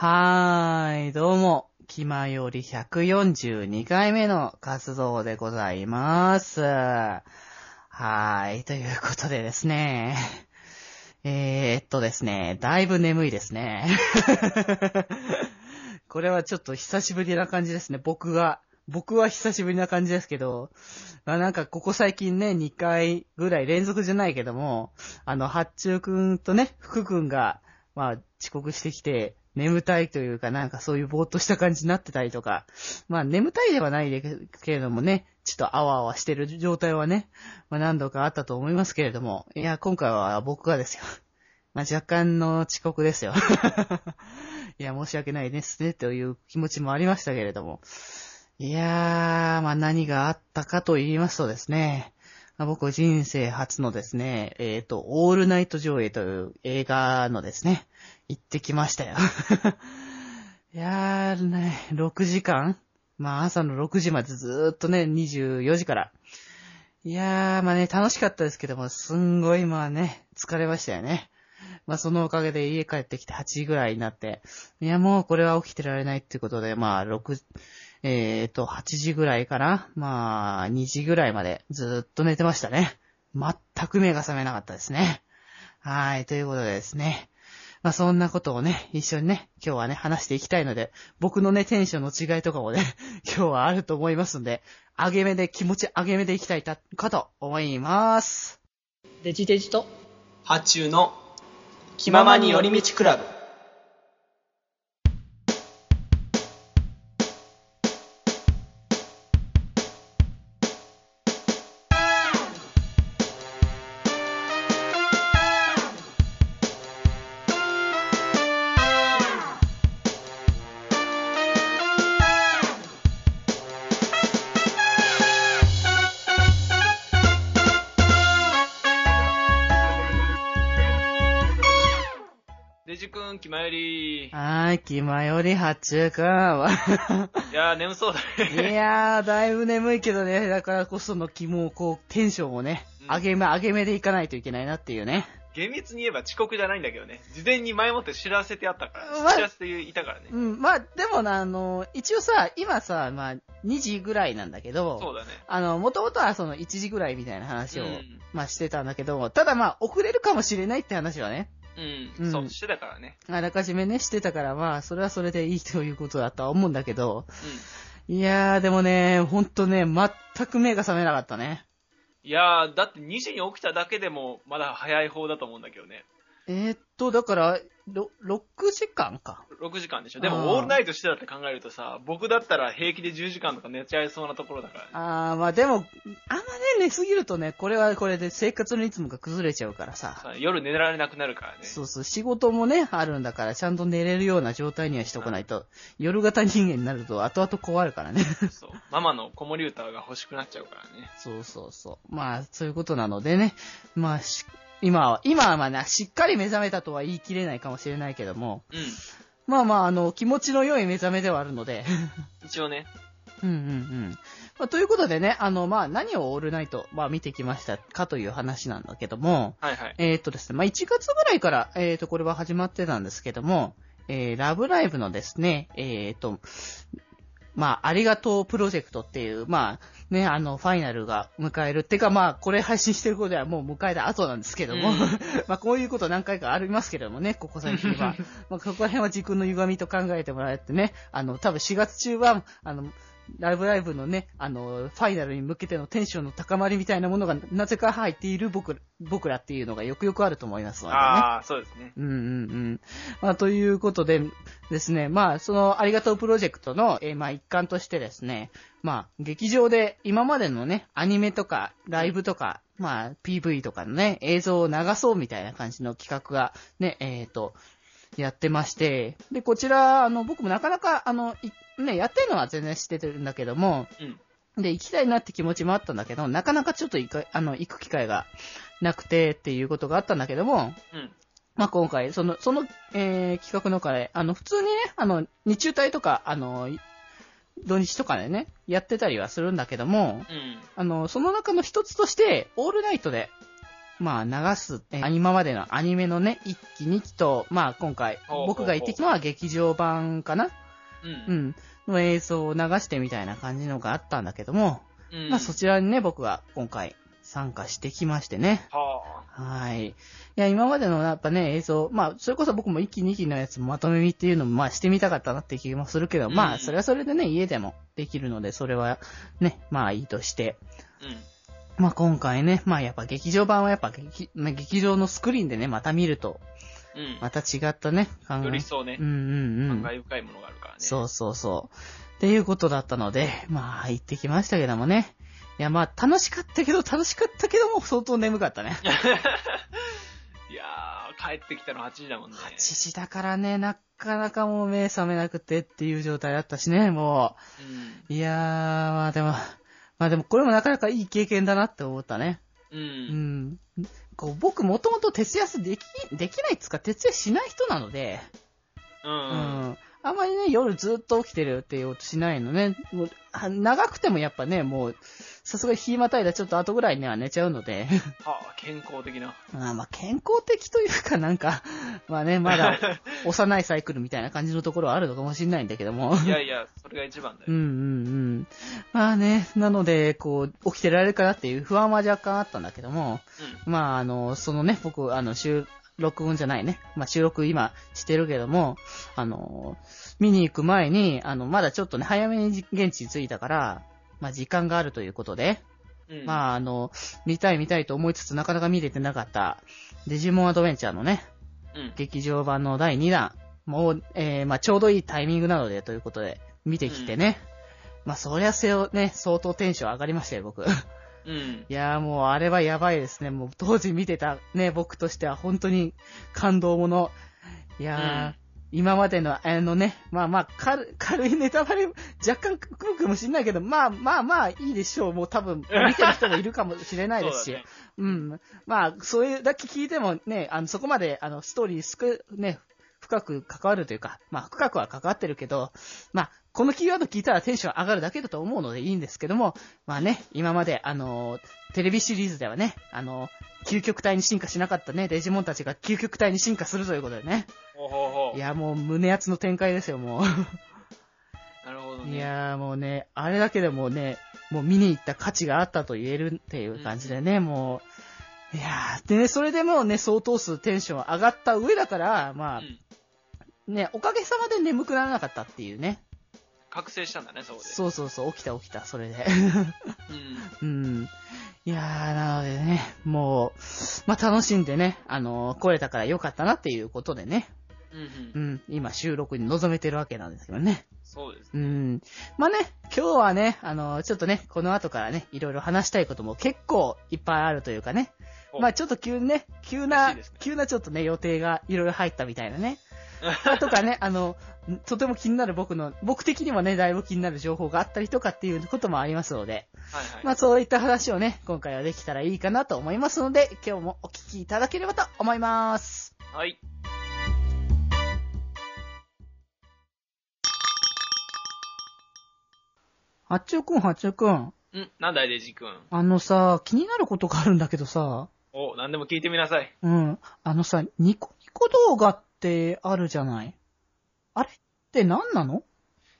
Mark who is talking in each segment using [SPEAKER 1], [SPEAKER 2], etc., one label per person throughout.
[SPEAKER 1] はーい、どうも、気まより142回目の活動でございます。はーい、ということでですね。えー、っとですね、だいぶ眠いですね。これはちょっと久しぶりな感じですね、僕が。僕は久しぶりな感じですけど、まあ、なんかここ最近ね、2回ぐらい連続じゃないけども、あの、八中くんとね、福くんが、まあ、遅刻してきて、眠たいというか、なんかそういうぼーっとした感じになってたりとか、まあ、眠たいではないでけれどもね、ちょっとあわあわしてる状態はね、まあ、何度かあったと思いますけれども、いや、今回は僕がですよ。まあ、若干の遅刻ですよ。いや、申し訳ないですね、という気持ちもありましたけれども。いやー、まあ、何があったかと言いますとですね、僕人生初のですね、えっ、と、オールナイト上映という映画のですね、行ってきましたよ。いやーね、6時間？まあ朝の6時までずーっとね、24時から。いやー、まあね、楽しかったですけども、すんごいまあね、疲れましたよね。まあそのおかげで家帰ってきて8時ぐらいになって、いやもうこれは起きてられないってことで、まあ6、えっ、と、8時ぐらいかなまあ、2時ぐらいまでずーっと寝てましたね。全く目が覚めなかったですね。はい、ということでですね。まあそんなことをね、一緒にね、今日はね、話していきたいので、僕のね、テンションの違いとかもね、今日はあると思いますんで、上げ目で気持ち上げ目でいきたいかと思います。
[SPEAKER 2] デジデジと
[SPEAKER 3] 発注の気ままに寄り道クラブ気まより
[SPEAKER 1] 発注か。
[SPEAKER 3] やー眠そうだ
[SPEAKER 1] い
[SPEAKER 3] ね
[SPEAKER 1] やー、だいぶ眠いけどね、だからこその気も、こう、テンションをね、
[SPEAKER 3] うん。
[SPEAKER 1] 上げ目、上げ目でいかないといけないなっていうね。
[SPEAKER 3] 厳密に言えば遅刻じゃないんだけどね。事前に前もって知らせてあったから
[SPEAKER 1] ま
[SPEAKER 3] 知らせていたからね。
[SPEAKER 1] うん、まあ、でもな、あの、一応さ、今さ、まあ、2時ぐらいなんだけど、
[SPEAKER 3] そうだね。
[SPEAKER 1] あの、もともとはその1時ぐらいみたいな話を、
[SPEAKER 3] うん。
[SPEAKER 1] まあしてたんだけど、ただまあ、遅れるかもしれないって話はね、
[SPEAKER 3] うん、
[SPEAKER 1] うん。
[SPEAKER 3] そうしてたからね。
[SPEAKER 1] あらかじめね、してたからまあ、それはそれでいいということだとは思うんだけど、
[SPEAKER 3] う
[SPEAKER 1] いやー、でもね、ほんとね、全く目が覚めなかったね。
[SPEAKER 3] んいやーだって2時に起きただけでもまだ早い方だと思うんだけどね。
[SPEAKER 1] えー、っと、だから、ろ6時間か。
[SPEAKER 3] 6時間でしょでもオールナイトしてたって考えるとさ僕だったら平気で10時間とか寝ちゃいそうなところだからね
[SPEAKER 1] あー、まあでも、あんまね、寝すぎるとね、これはこれで生活のリズムが崩れちゃうからさ。
[SPEAKER 3] さ夜寝られなくなるからね
[SPEAKER 1] そうそう、仕事もね、あるんだから、ちゃんと寝れるような状態にはしとかないと、夜型人間になると後々困るからね。
[SPEAKER 3] そうママの子守歌が欲しくなっちゃうからね
[SPEAKER 1] そうそうそう。まあ、そういうことなのでね。まあ、し今は、今はまあな、しっかり目覚めたとは言い切れないかもしれないけども、
[SPEAKER 3] うん。
[SPEAKER 1] まあまあ、あの、気持ちの良い目覚めではあるので、
[SPEAKER 3] 一応ね。
[SPEAKER 1] うんうんうん。まあ、ということでね、あの、まあ、何をオールナイト、まあ、見てきましたかという話なんだけども、
[SPEAKER 3] はいはい。
[SPEAKER 1] えーっとですね、まあ、1月ぐらいから、えーっと、これは始まってたんですけども、えー、ラブライブのですね、えーっと、まあ、ありがとうプロジェクトっていう、まあ、ね、あの、ファイナルが迎える。ってか、まあ、これ配信してることではもう迎えた後なんですけども、
[SPEAKER 3] うん
[SPEAKER 1] まあ、こういうこと何回かありますけれどもね、ここ最近は。まあ、ここら辺は時空の歪みと考えてもらえてね、あの、多分4月中は、あの、ライブライブのね、あの、ファイナルに向けてのテンションの高まりみたいなものがなぜか入っている僕僕らっていうのがよくよくあると思いますのでね。
[SPEAKER 3] ああそうですね
[SPEAKER 1] うんうんうん。まあ、ということでですね、まあ、そのありがとうプロジェクトの、えーまあ、一環としてですね、まあ、劇場で今までのね、アニメとか、ライブとか、まあ、PV とかのね、映像を流そうみたいな感じの企画が、ね、えっ、と、やってまして、で、こちら、あの、僕もなかなか、あの、いね、やってるのは全然知ってるんだけども、
[SPEAKER 3] うん。
[SPEAKER 1] で、行きたいなって気持ちもあったんだけど、なかなかちょっと行か、あの、行く機会がなくてっていうことがあったんだけども、
[SPEAKER 3] うん。
[SPEAKER 1] まあ、今回、その、その、えー、企画の会、あの、普通にね、あの、日中帯とか、あの、い土日とかでね、やってたりはするんだけども、
[SPEAKER 3] うん。
[SPEAKER 1] あの、その中の一つとして、オールナイトで、まあ流す、えー今までのアニメのね、1期2期と、まあ今回僕が言ってきたのは劇場版かな
[SPEAKER 3] う。
[SPEAKER 1] うんん。の映像を流してみたいな感じのがあったんだけども、
[SPEAKER 3] うん。
[SPEAKER 1] まあそちらにね、僕が今回参加してきましてね。
[SPEAKER 3] は
[SPEAKER 1] はい。いや、今までのやっぱね、映像、まあ、それこそ僕も1期2期のやつもまとめ見っていうのも、まあ、してみたかったなって気もするけど、
[SPEAKER 3] うん
[SPEAKER 1] まあ、それはそれでね、家でもできるので、それはね、まあいいとして。
[SPEAKER 3] あ。うん。
[SPEAKER 1] まあ今回ね、まあやっぱ劇場版はやっぱ劇、まあ劇場のスクリーンでね、また見ると、
[SPEAKER 3] うん。
[SPEAKER 1] また違ったね、考え。
[SPEAKER 3] よりそうね
[SPEAKER 1] うん、うんうん。
[SPEAKER 3] 感慨深いものがあるからね。
[SPEAKER 1] そうそうそう。っていうことだったので、まあ行ってきましたけどもね。いや、まあ楽しかったけど、楽しかったけども、相当眠かったね。
[SPEAKER 3] いやー、帰ってきたの8時だもんね。
[SPEAKER 1] 8時だからね、なかなかもう目覚めなくてっていう状態だったしね、も
[SPEAKER 3] うん。
[SPEAKER 1] う。いやー、まあでも、まあでもこれもなかなかいい経験だなって思ったね。
[SPEAKER 3] う。
[SPEAKER 1] うんん。こう僕もともと徹夜でき、できないっつうか、徹夜しない人なので、
[SPEAKER 3] う。
[SPEAKER 1] うんん。あんまりね、夜ずっと起きてるっていうことしないのね。もうは長くてもやっぱね、もう、さすがに日またいだちょっと後ぐらいには寝ちゃうので、
[SPEAKER 3] はあ、健康的な。
[SPEAKER 1] あまあ健康的というかなんか、まあね、まだ 幼いサイクルみたいな感じのところはあるのかもしれないんだけども。
[SPEAKER 3] いやいや、それが一番だよ。
[SPEAKER 1] うんうんうん。まあね、なので、こう、起きてられるかなっていう不安は若干あったんだけども、まああの、そのね、僕、あの、収録音じゃないね。まあ収録今してるけども、あの、見に行く前に、あの、まだちょっとね、早めに現地に着いたから、まあ時間があるということで、
[SPEAKER 3] うん。うん。
[SPEAKER 1] まああの、見たい見たいと思いつつなかなか見れてなかった、デジモンアドベンチャーのね、
[SPEAKER 3] うん。
[SPEAKER 1] 劇場版の第2弾、もう、えー、まあちょうどいいタイミングなのでということで、見てきてね。まあそりゃせよ、ね、相当テンション上がりましたよ、僕。
[SPEAKER 3] うん。
[SPEAKER 1] いやーもうあれはやばいですね。もう当時見てたね、僕としては本当に感動もの。いやー、
[SPEAKER 3] うん
[SPEAKER 1] 今までのあのね、まあまあ軽軽いネタバレ若干くるかもしれないけど、まあまあまあいいでしょう。もう多分見てる人もいるかもしれないですし。
[SPEAKER 3] そうだね
[SPEAKER 1] うん。まあ、そういうだけ聞いてもね、あの、そこまで、あの、ストーリーすく、ね、深く関わるというか、まあ、深くは関わってるけど、まあ、このキーワード聞いたらテンション上がるだけだと思うのでいいんですけども、まあね、今まで、あの、テレビシリーズではね、あの、究極体に進化しなかったね、デジモンたちが究極体に進化するということでね。いや、もう胸熱の展開ですよ、もう。
[SPEAKER 3] なるほどね。
[SPEAKER 1] いやーもうね、あれだけでもね、もう見に行った価値があったと言えるっていう感じでね、もう、いやー、でね、それでもうね、相当数テンション上がった上だから、まあ、
[SPEAKER 3] うん。
[SPEAKER 1] ね、おかげさまで眠くならなかったっていうね。
[SPEAKER 3] 覚醒したんだね、そこで。
[SPEAKER 1] そうそうそう、起きた起きた、それで。
[SPEAKER 3] うん。
[SPEAKER 1] うん。いやー、なのでね、もう、まあ楽しんでね、あのー来れたからよかったなっていうことでね、
[SPEAKER 3] うん
[SPEAKER 1] う
[SPEAKER 3] うん。
[SPEAKER 1] ん、今収録に臨めてるわけなんですけどね。
[SPEAKER 3] そうです。
[SPEAKER 1] うん。まあね、今日はね、あの、ちょっとね、この後からね、いろいろ話したいことも結構いっぱいあるというかね。
[SPEAKER 3] お
[SPEAKER 1] まあちょっと急にね、急
[SPEAKER 3] 嬉
[SPEAKER 1] な、
[SPEAKER 3] ね
[SPEAKER 1] 急なちょっとね、予定がいろいろ入ったみたいなね。とかね、あの、とても気になる僕の、僕的にもね、だいぶ気になる情報があったりとかっていうこともありますので、
[SPEAKER 3] はいはい。
[SPEAKER 1] まあそういった話をね、今回はできたらいいかなと思いますので、今日もお聞きいただければと思います。
[SPEAKER 3] はい。
[SPEAKER 1] 八中くん、八中くん。
[SPEAKER 3] んなんだい、デジ君。
[SPEAKER 1] あのさ、気になることがあるんだけどさ、
[SPEAKER 3] お、なんでも聞いてみなさい。
[SPEAKER 1] うん。あのさ、ニコニコ動画っってあるじゃないあれって何なの？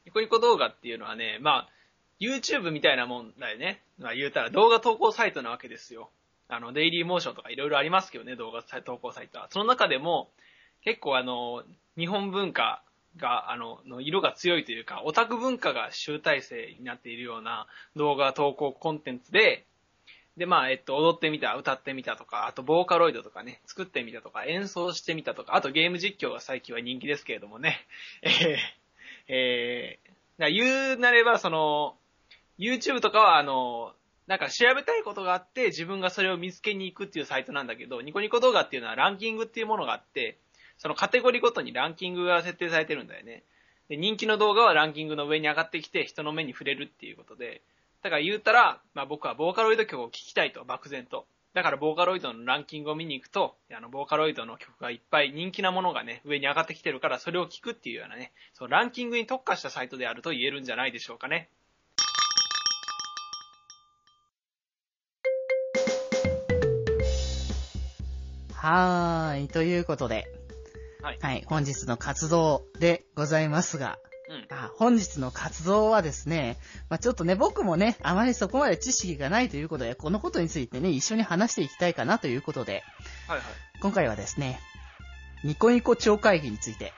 [SPEAKER 3] ニコニコ動画っていうのはね、まあ、YouTube みたいなもんだよね。まあ言うたら動画投稿サイトなわけですよ。あの、デイリーモーションとかいろいろありますけどね、動画投稿サイトは。その中でも、結構あの、日本文化が、あの、の色が強いというか、オタク文化が集大成になっているような動画投稿コンテンツで、で、まあ、えっと、踊ってみた、歌ってみたとか、あと、ボーカロイドとかね、作ってみたとか、演奏してみたとか、あと、ゲーム実況が最近は人気ですけれどもね。えー、えー、言うなれば、その、YouTube とかは、あの、なんか調べたいことがあって、自分がそれを見つけに行くっていうサイトなんだけど、ニコニコ動画っていうのはランキングっていうものがあって、そのカテゴリーごとにランキングが設定されてるんだよね。で、人気の動画はランキングの上に上がってきて、人の目に触れるっていうことで、だから言うたら、まあ僕はボーカロイド曲を聴きたいと、漠然と。だからボーカロイドのランキングを見に行くと、あの、ボーカロイドの曲がいっぱい人気なものがね、上に上がってきてるから、それを聞くっていうようなね、そのランキングに特化したサイトであると言えるんじゃないでしょうかね。
[SPEAKER 1] はーい。ということで、
[SPEAKER 3] はい
[SPEAKER 1] 本日の活動でございますが、
[SPEAKER 3] うん。
[SPEAKER 1] あ本日の活動はですね、まあ、ちょっとね、僕もね、あまりそこまで知識がないということで、このことについてね、一緒に話していきたいかなということで、
[SPEAKER 3] はいはい。
[SPEAKER 1] 今回はですね、ニコニコ超会議について。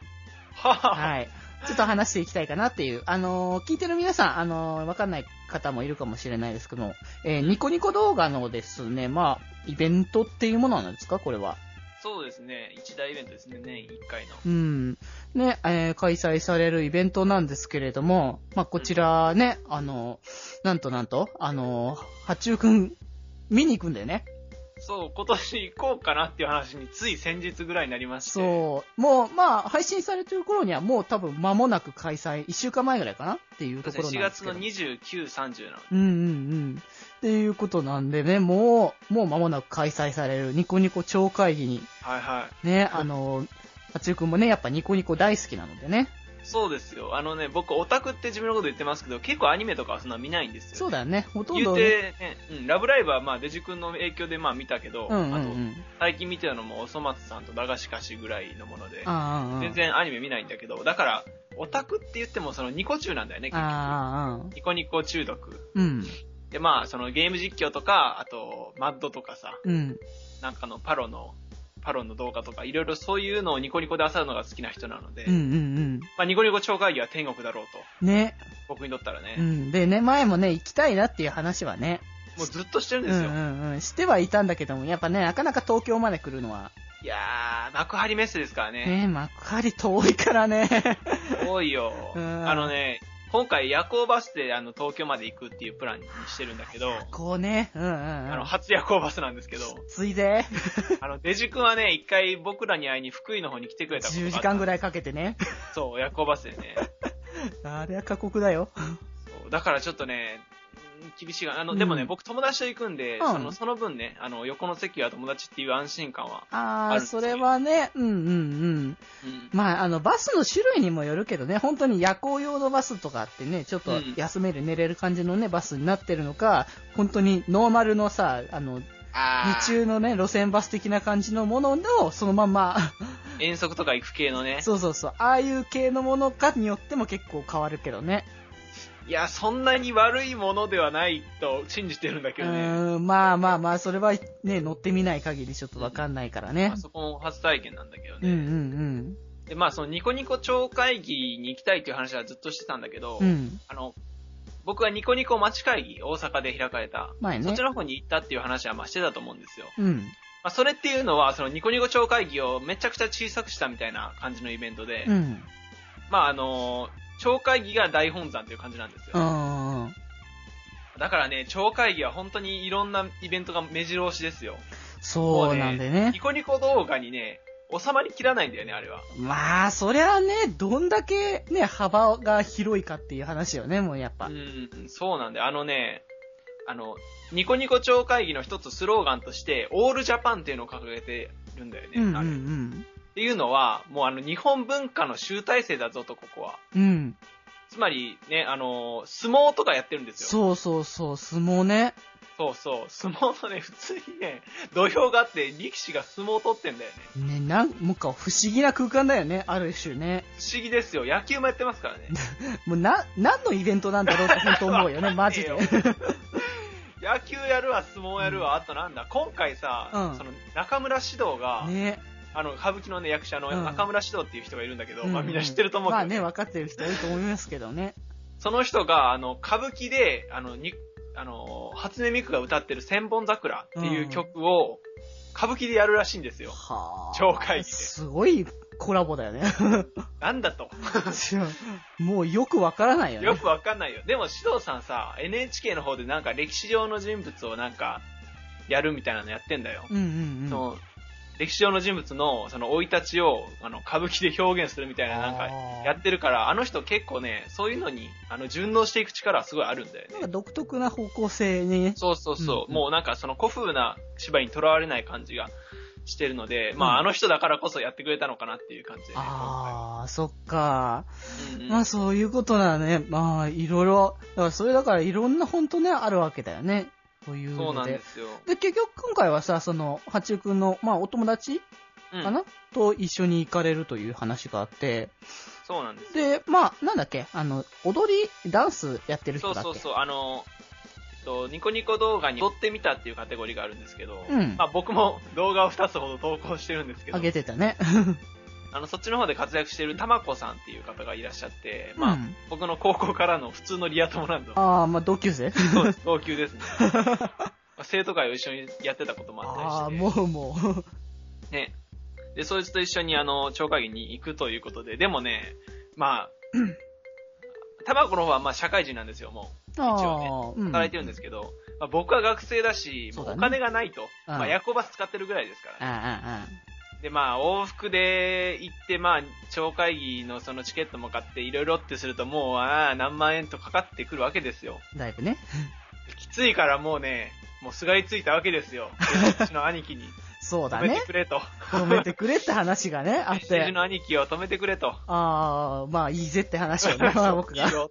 [SPEAKER 3] は
[SPEAKER 1] い。ちょっと話していきたいかなっていう、あのー聞いてる皆さん、あのーわかんない方もいるかもしれないですけども、えーニコニコ動画のですね、まあ、イベントっていうものなんですか？これは。
[SPEAKER 3] そうですね。一大イベントですね。年一回の。
[SPEAKER 1] うん。ね、えー開催されるイベントなんですけれども、まあ、こちらね、あの、なんとなんと、あの、八中くん、見に行くんだよね。
[SPEAKER 3] そう、今年行こうかなっていう話につい先日ぐらいになりまして。
[SPEAKER 1] そう。もう、まあ、配信されてる頃にはもう多分間もなく開催、一週間前ぐらいかなっていうところなん
[SPEAKER 3] 4月
[SPEAKER 1] ですけど。
[SPEAKER 3] の29、30なの。
[SPEAKER 1] うんうんうん。っていうことなんでね、もう、もう間もなく開催されるニコニコ超会議に、
[SPEAKER 3] はいはい。
[SPEAKER 1] ね、あの、八中くんもね、やっぱニコニコ大好きなのでね。
[SPEAKER 3] そうですよ。あのね、僕オタクって自分のこと言ってますけど、結構アニメとかはそんな見ないんですよ、
[SPEAKER 1] そうだよね。ほとん
[SPEAKER 3] 言う
[SPEAKER 1] どね。
[SPEAKER 3] て、ね、うん、ラブライブはまあデジ君の影響でまあ見たけど、
[SPEAKER 1] うんうんう
[SPEAKER 3] あと
[SPEAKER 1] ん。
[SPEAKER 3] 最近見てるのもおそ松さんと駄菓子菓子ぐらいのもので、
[SPEAKER 1] ああ、
[SPEAKER 3] 全然アニメ見ないんだけど、だから、オタクって言ってもそのニコ中なんだよね、結局。ニコニコ中毒。
[SPEAKER 1] うん。
[SPEAKER 3] で、まあ、そのゲーム実況とか、あと、マッドとかさ、
[SPEAKER 1] うん。
[SPEAKER 3] なんかのパロの、パロの動画とか、いろいろそういうのをニコニコで漁るのが好きな人なので、
[SPEAKER 1] うんうん
[SPEAKER 3] まあ、ニコニコ超会議は天国だろうと、
[SPEAKER 1] うん。ね。
[SPEAKER 3] 僕にとったらね、
[SPEAKER 1] うん。でね、前もね、行きたいなっていう話はね。
[SPEAKER 3] もうずっとしてるん
[SPEAKER 1] うんう
[SPEAKER 3] ですよ。
[SPEAKER 1] んうん。してはいたんだけども、やっぱね、なかなか東京まで来るのは、
[SPEAKER 3] いやー、幕張メッセですからね、
[SPEAKER 1] ね、幕張遠いからね。
[SPEAKER 3] 多いよ。
[SPEAKER 1] うん
[SPEAKER 3] あのね、今回夜行バスであの東京まで行くっていうプランにしてるんだけど、
[SPEAKER 1] こうね、うんうんうん。
[SPEAKER 3] あの、初夜行バスなんですけど、
[SPEAKER 1] ついで、
[SPEAKER 3] あの、デジ君はね、一回僕らに会いに福井の方に来てくれたことがあ
[SPEAKER 1] 10
[SPEAKER 3] った
[SPEAKER 1] 時間ぐらいかけてね。
[SPEAKER 3] そう、夜行バスでね。
[SPEAKER 1] あれは過酷だよ。
[SPEAKER 3] だからちょっとね、うん厳しいが、あの、
[SPEAKER 1] うん
[SPEAKER 3] でもね、僕友達と行くんで、
[SPEAKER 1] うん
[SPEAKER 3] その、その分ね、あの、横の席は友達っていう安心感は、
[SPEAKER 1] ああ、
[SPEAKER 3] あるんですよ
[SPEAKER 1] それはね、うんうんうん。
[SPEAKER 3] うん。
[SPEAKER 1] まあ、あの、バスの種類にもよるけどね、本当に夜行用のバスとかってね、ちょっと
[SPEAKER 3] うん
[SPEAKER 1] 休める、寝れる感じのね、バスになってるのか、本当にノーマルのさ、あの、
[SPEAKER 3] あ
[SPEAKER 1] 日中のね、路線バス的な感じのものを、そのまま、
[SPEAKER 3] 遠足とか行く系のね。
[SPEAKER 1] そうそうそう、ああいう系のものかによっても結構変わるけどね。
[SPEAKER 3] いや、そんなに悪いものではないと信じてるんだ
[SPEAKER 1] う
[SPEAKER 3] けどね。
[SPEAKER 1] ーん、まあまあまあ、それはね、乗ってみない限りちょっとわかんないからね
[SPEAKER 3] まあ、。そこも初体験なんだけど
[SPEAKER 1] うんう
[SPEAKER 3] ね。
[SPEAKER 1] ん
[SPEAKER 3] で、まあ、そのニコニコ超会議に行きたいっていう話はずっとしてたんだけど、
[SPEAKER 1] うん。うん。
[SPEAKER 3] あの、僕はニコニコ町会議、大阪で開かれた、
[SPEAKER 1] 前ね
[SPEAKER 3] そっち。の方に行ったっていう話はまあしてたと思うんですよ。
[SPEAKER 1] うん。
[SPEAKER 3] まあ、それっていうのは、そのニコニコ超会議をめちゃくちゃ小さくしたみたいな感じのイベントで、
[SPEAKER 1] うん。
[SPEAKER 3] まああの超会議が大本山っていう感じなんですよ。
[SPEAKER 1] うんうん。
[SPEAKER 3] だからね、超会議は本当にいろんなイベントが目白押しですよ。
[SPEAKER 1] そうなんでね
[SPEAKER 3] ニ。コニコ動画にね、収まりきらないんだよね、あれは。
[SPEAKER 1] まあ、そりゃね、どんだけね、幅が広いかっていう話よね、もうやっぱ。
[SPEAKER 3] うん、そうなんだよ。あのね、あの、ニコニコ超会議の一つスローガンとして、オールジャパンっていうのを掲げてるんだよね。
[SPEAKER 1] うんうんう
[SPEAKER 3] あれっ
[SPEAKER 1] ん。
[SPEAKER 3] ていうのは、もうあの、日本文化の集大成だぞと、ここは。
[SPEAKER 1] うん。
[SPEAKER 3] つまりね、あの、相撲とかやってるんですよ。
[SPEAKER 1] そうそうそう、相撲ね。
[SPEAKER 3] そうそう。相撲のね、普通にね、土俵があって、力士が相撲を取ってんだよね。
[SPEAKER 1] ね、なん、もうか不思議な空間だよね、ある種ね。
[SPEAKER 3] 不思議ですよ。野球もやってますからね。
[SPEAKER 1] もうな、何のイベントなんだろうって 本当思うよね、マジで。
[SPEAKER 3] 野球やるわ、相撲やるわ、あとなんだ、今回さ、
[SPEAKER 1] うん
[SPEAKER 3] その中村獅童が、
[SPEAKER 1] ね。
[SPEAKER 3] あの、歌舞伎のね、役者の
[SPEAKER 1] うん
[SPEAKER 3] 中村獅童っていう人がいるんだけど、
[SPEAKER 1] うん
[SPEAKER 3] まあみんな知ってると思うけど、
[SPEAKER 1] まあね、分かってる人いると思いますけどね。
[SPEAKER 3] その人が、あの、歌舞伎で、あの、に、あの、初音ミクが歌ってる千本桜っていう曲を、歌舞伎でやるらしいんですよ。
[SPEAKER 1] はあ。
[SPEAKER 3] 超会議です
[SPEAKER 1] ごいコラボだよね。
[SPEAKER 3] なんだと。
[SPEAKER 1] もうよくわからないよね。
[SPEAKER 3] よくわかんないよ。でも、獅童さんさ、NHK の方でなんか歴史上の人物をなんか、やるみたいなのやってんだよ。
[SPEAKER 1] うんうんうん。
[SPEAKER 3] その歴史上の人物の、その、生い立ちを、あの、歌舞伎で表現するみたいな、なんか、やってるから、あの人結構ね、そういうのに、あの、順応していく力はすごいあるんだよね。
[SPEAKER 1] なんか独特な方向性にね。
[SPEAKER 3] そうそうそう。
[SPEAKER 1] うん
[SPEAKER 3] もうなんかその古風な芝居にとらわれない感じがしてるので、まああの人だからこそやってくれたのかなっていう感じで、ね。
[SPEAKER 1] ああ、そっか。
[SPEAKER 3] うんうん
[SPEAKER 1] まあそういうことだね。まあいろいろ、だからそれだからいろんな本当ね、あるわけだよね。という
[SPEAKER 3] そうな。んですよ。
[SPEAKER 1] で、結局今回はさ、その、八中くんの、まあ、お友達
[SPEAKER 3] うん
[SPEAKER 1] かな、と一緒に行かれるという話があって、
[SPEAKER 3] そうなんですよ。
[SPEAKER 1] で、まあ、なんだっけ、あの、踊り、ダンスやってる人だっけ？
[SPEAKER 3] そうそうそう、あの、えっと、ニコニコ動画に撮ってみたっていうカテゴリーがあるんですけど、
[SPEAKER 1] うん
[SPEAKER 3] まあ僕も動画を2つほど投稿してるんですけど
[SPEAKER 1] あ、げてたね。
[SPEAKER 3] あの、そっちの方で活躍してるたまこさんっていう方がいらっしゃって、まあ、
[SPEAKER 1] うん
[SPEAKER 3] 僕の高校からの普通のリア友なんです
[SPEAKER 1] ああ、まあ、同級生？
[SPEAKER 3] そうです同級ですね。まあ生徒会を一緒にやってたこともあったり
[SPEAKER 1] ああ、
[SPEAKER 3] して、
[SPEAKER 1] もうもう。
[SPEAKER 3] ね。で、そいつと一緒にあの、超会議に行くということで、でもね、まあ、たまこの方はまあ社会人なんですよ、もう。
[SPEAKER 1] あ
[SPEAKER 3] 一応
[SPEAKER 1] あ、うん
[SPEAKER 3] 働いてるんですけど、まあ、僕は学生だし、も
[SPEAKER 1] そうだね
[SPEAKER 3] うお金がないと。
[SPEAKER 1] うん
[SPEAKER 3] まあ、夜行バス使ってるぐらいですから、ね。で、まあ、往復で行って、まあ、超会議のそのチケットも買って、いろいろってすると、もう、ああ、何万円とかかってくるわけですよ。
[SPEAKER 1] あ、だいぶね。
[SPEAKER 3] きついからもうね、もうすがりついたわけですよ。うちの兄貴に。
[SPEAKER 1] そうだね
[SPEAKER 3] 止めて。くれと。
[SPEAKER 1] 止めてくれって話がね、あっ
[SPEAKER 3] うち
[SPEAKER 1] て。
[SPEAKER 3] の兄貴を止めてくれと。
[SPEAKER 1] ああ、まあいいぜって話をね、僕が。
[SPEAKER 3] いいよ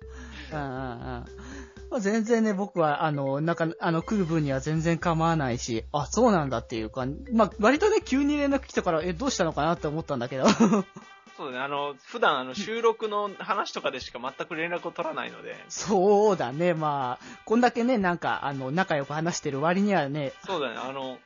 [SPEAKER 1] うんうんうんまあ全然ね、僕は、あの、なんか、あの、来る分には全然構わないし、あ、そうなんだっていうか、まあ、割とね、急に連絡来たから、え、どうしたのかなって思ったんだけど。
[SPEAKER 3] そうだね、あの、普段あの収録の話とかでしか全く連絡を取らないので、
[SPEAKER 1] そうだね、まあ、こんだけね、なんか、あの、仲良く話してる割にはね、
[SPEAKER 3] そうだね、あの、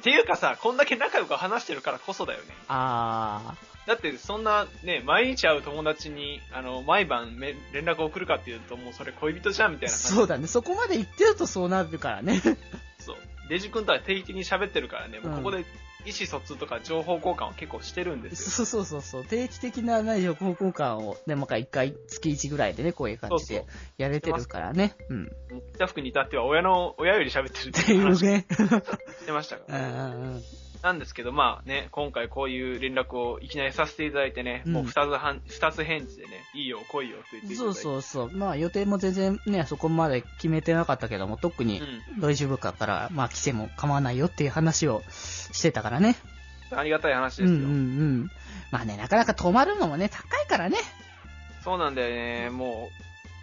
[SPEAKER 3] っていうかさ、こんだけ仲良く話してるからこそだよね。
[SPEAKER 1] あ
[SPEAKER 3] だってそんなね、毎日会う友達に、あの、毎晩め連絡を送るかっていうと、もうそれ恋人じゃんみたい
[SPEAKER 1] ー、
[SPEAKER 3] な感じ。
[SPEAKER 1] そうだね、そこまで言ってるとそうなるからね。
[SPEAKER 3] そう。デジ君とは定期的に喋ってるからね、もう
[SPEAKER 1] うん
[SPEAKER 3] ここで意思疎通とか情報交換を結構してるんですよ。
[SPEAKER 1] そうそうそうそう、定期的なね、情報交換を、ね、まあ、一回、月1ぐらいでね、こういう感じで
[SPEAKER 3] そう
[SPEAKER 1] やれてるからね。うん。っ
[SPEAKER 3] もう北福に至っては親の、親より喋ってるって
[SPEAKER 1] ていう
[SPEAKER 3] 話
[SPEAKER 1] ね。
[SPEAKER 3] してましたか
[SPEAKER 1] う
[SPEAKER 3] ら。
[SPEAKER 1] んうんうん。
[SPEAKER 3] なんですけど、まあね、今回こういう連絡をいきなりさせていただいてね、
[SPEAKER 1] うん
[SPEAKER 3] もう二つはん、二つ返事でね、いいよ、来いよ、と言っていただ
[SPEAKER 1] そう
[SPEAKER 3] いて。
[SPEAKER 1] そうそう。まあ予定も全然ね、そこまで決めてなかったけども、特に
[SPEAKER 3] うん。
[SPEAKER 1] 大丈夫かから、まあ来ても構わないよっていう話をしてたからね。
[SPEAKER 3] ありがたい話ですよ。
[SPEAKER 1] うんうんうん。まあね、なかなか泊まるのもね、高いからね。
[SPEAKER 3] そうなんだよね、も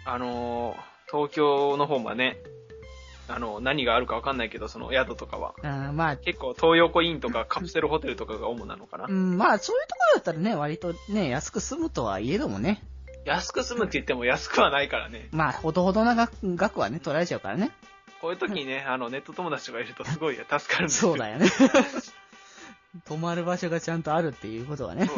[SPEAKER 3] う、あのー東京の方はね、あの、何があるかわかんないけど、その宿とかは。
[SPEAKER 1] うん、まあ、
[SPEAKER 3] 結構東横インとかカプセルホテルとかが主なのかな
[SPEAKER 1] う。ん、まあそういうところだったらね、割とね、安く済むとはいえどもね。
[SPEAKER 3] 安く済むって言っても安くはないからね。
[SPEAKER 1] まあ、ほどほどな額額はね、取られちゃうからね。
[SPEAKER 3] こういう時にね、あの、ネット友達とかいるとすごい助かるんですよ。
[SPEAKER 1] そうだよね。泊まる場所がちゃんとあるっていうことはね。
[SPEAKER 3] そ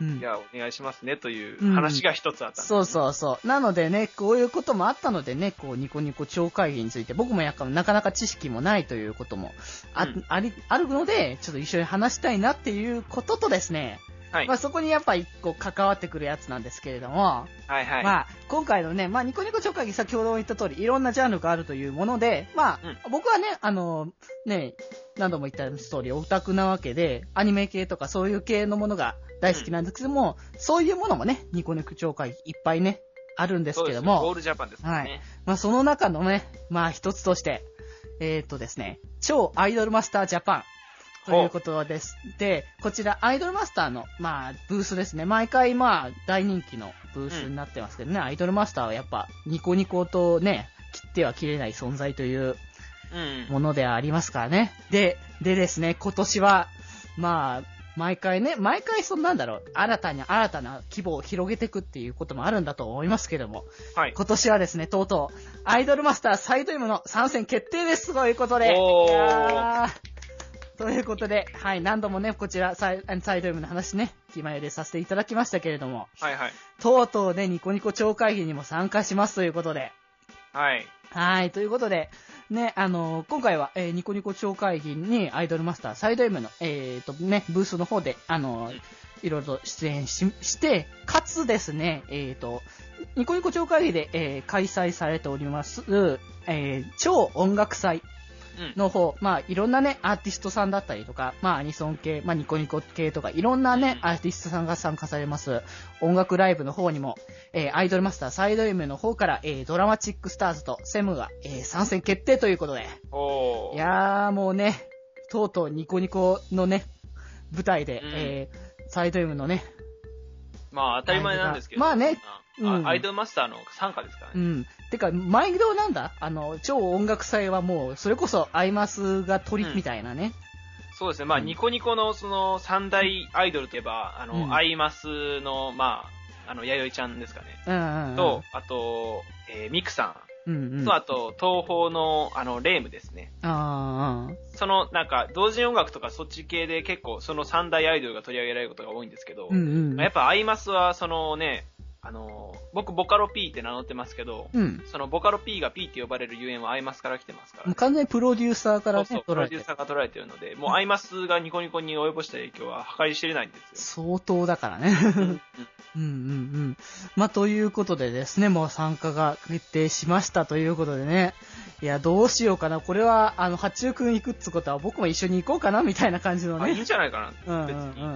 [SPEAKER 3] う
[SPEAKER 1] ん
[SPEAKER 3] い。や、お願いしますね、という話が一つあったんです
[SPEAKER 1] そうそうそう。なのでね、こういうこともあったのでね、こう、ニコニコ超会議について、僕もやっぱなかなか知識もないということもあ,、
[SPEAKER 3] うん
[SPEAKER 1] あり、あるので、ちょっと一緒に話したいなっていうこととですね、
[SPEAKER 3] はい。
[SPEAKER 1] まあそこにやっぱ一個関わってくるやつなんですけれども、
[SPEAKER 3] はいはい。
[SPEAKER 1] まあ今回のね、まあニコニコ超会議先ほど言った通り、いろんなジャンルがあるというもので、まあ、僕はね、あの、ね、何度も言った通りオタクなわけで、アニメ系とかそういう系のものが大好きなんですけども、そういうものもね、ニコニコ超会議いっぱいね、あるんですけども、
[SPEAKER 3] ゴールジャパンですからね。
[SPEAKER 1] まあその中のね、まあ一つとして、えーっとですね、超アイドルマスタージャパン。ということです。で、こちらアイドルマスターの、まあ、ブースですね。毎回まあ、大人気のブースになってますけどね、アイドルマスターはやっぱ、ニコニコとね、切っては切れない存在という
[SPEAKER 3] うん。
[SPEAKER 1] ものではありますからね。で、でですね、今年は、まあ、毎回ね、毎回そんなんだろう、新たに新たな規模を広げていくっていうこともあるんだと思いますけども、
[SPEAKER 3] はい。
[SPEAKER 1] 今年はですね、とうとう、アイドルマスターサイド M の参戦決定ですということで。
[SPEAKER 3] おー
[SPEAKER 1] ということで、はい、何度もね、こちらサイ、サイド M の話ね、気前でさせていただきましたけれども、
[SPEAKER 3] はいはい。
[SPEAKER 1] とうとうね、ニコニコ超会議にも参加しますということで、
[SPEAKER 3] はい。
[SPEAKER 1] はい、ということで、ね、あのー今回は、えーニコニコ超会議にアイドルマスターサイド M の、えーとね、ブースの方で、あのいろいろと出演しして、かつですね、えーと、ニコニコ超会議で、えー開催されております、えー超音楽祭
[SPEAKER 3] うん。
[SPEAKER 1] の方、まあ、いろんなね、アーティストさんだったりとか、まあ、アニソン系、まあ、ニコニコ系とか、いろんなね、
[SPEAKER 3] うん
[SPEAKER 1] アーティストさんが参加されます、音楽ライブの方にも、えーアイドルマスターサイド M の方から、えードラマチックスターズとセムが、えー参戦決定ということで、
[SPEAKER 3] おー。
[SPEAKER 1] いやー、もうね、とうとうニコニコのね、舞台で、
[SPEAKER 3] うん
[SPEAKER 1] えーサイド M のね、
[SPEAKER 3] まあ当たり前なんですけど。
[SPEAKER 1] まあね
[SPEAKER 3] あ
[SPEAKER 1] うん
[SPEAKER 3] アイドルマスターの参加ですからね。
[SPEAKER 1] うん、てか、毎度なんだ？あの、超音楽祭はもう、それこそアイマスが鳥みたいなね。
[SPEAKER 3] そうですね。まあ、
[SPEAKER 1] うん
[SPEAKER 3] ニコニコのその三大アイドルといえば、あの、
[SPEAKER 1] うん
[SPEAKER 3] アイマスの、まあ、あの、弥生ちゃんですかね。
[SPEAKER 1] うんうん、うん。
[SPEAKER 3] と、あと、えーミクさ
[SPEAKER 1] うんうん。
[SPEAKER 3] ん。と、あと、東方の、あの、霊夢ですね。
[SPEAKER 1] あ
[SPEAKER 3] その、なんか、同人音楽とかそっち系で結構、その三大アイドルが取り上げられることが多いんですけど、
[SPEAKER 1] あ、うんうん。
[SPEAKER 3] まあやっぱアイマスは、そのね、あの、僕、ボカロ P って名乗ってますけど、
[SPEAKER 1] うん。
[SPEAKER 3] そのボカロ P が P って呼ばれるゆえんはアイマスから来てますから
[SPEAKER 1] もう。完全にプロデューサーからね、
[SPEAKER 3] そうプ
[SPEAKER 1] 取られてる
[SPEAKER 3] ロデューサーが取られてるので、もうアイマスがニコニコに及ぼした影響は計り知れないんですよ。
[SPEAKER 1] 相当だからね。
[SPEAKER 3] うんうん
[SPEAKER 1] うん。まあ、ということでですね、もう参加が決定しましたということでね。いや、どうしようかな。これは、あの、八中くん行くってことは僕も一緒に行こうかな、みたいな感じの
[SPEAKER 3] あ、いい
[SPEAKER 1] ね。
[SPEAKER 3] んじゃないかな、
[SPEAKER 1] うんうん。う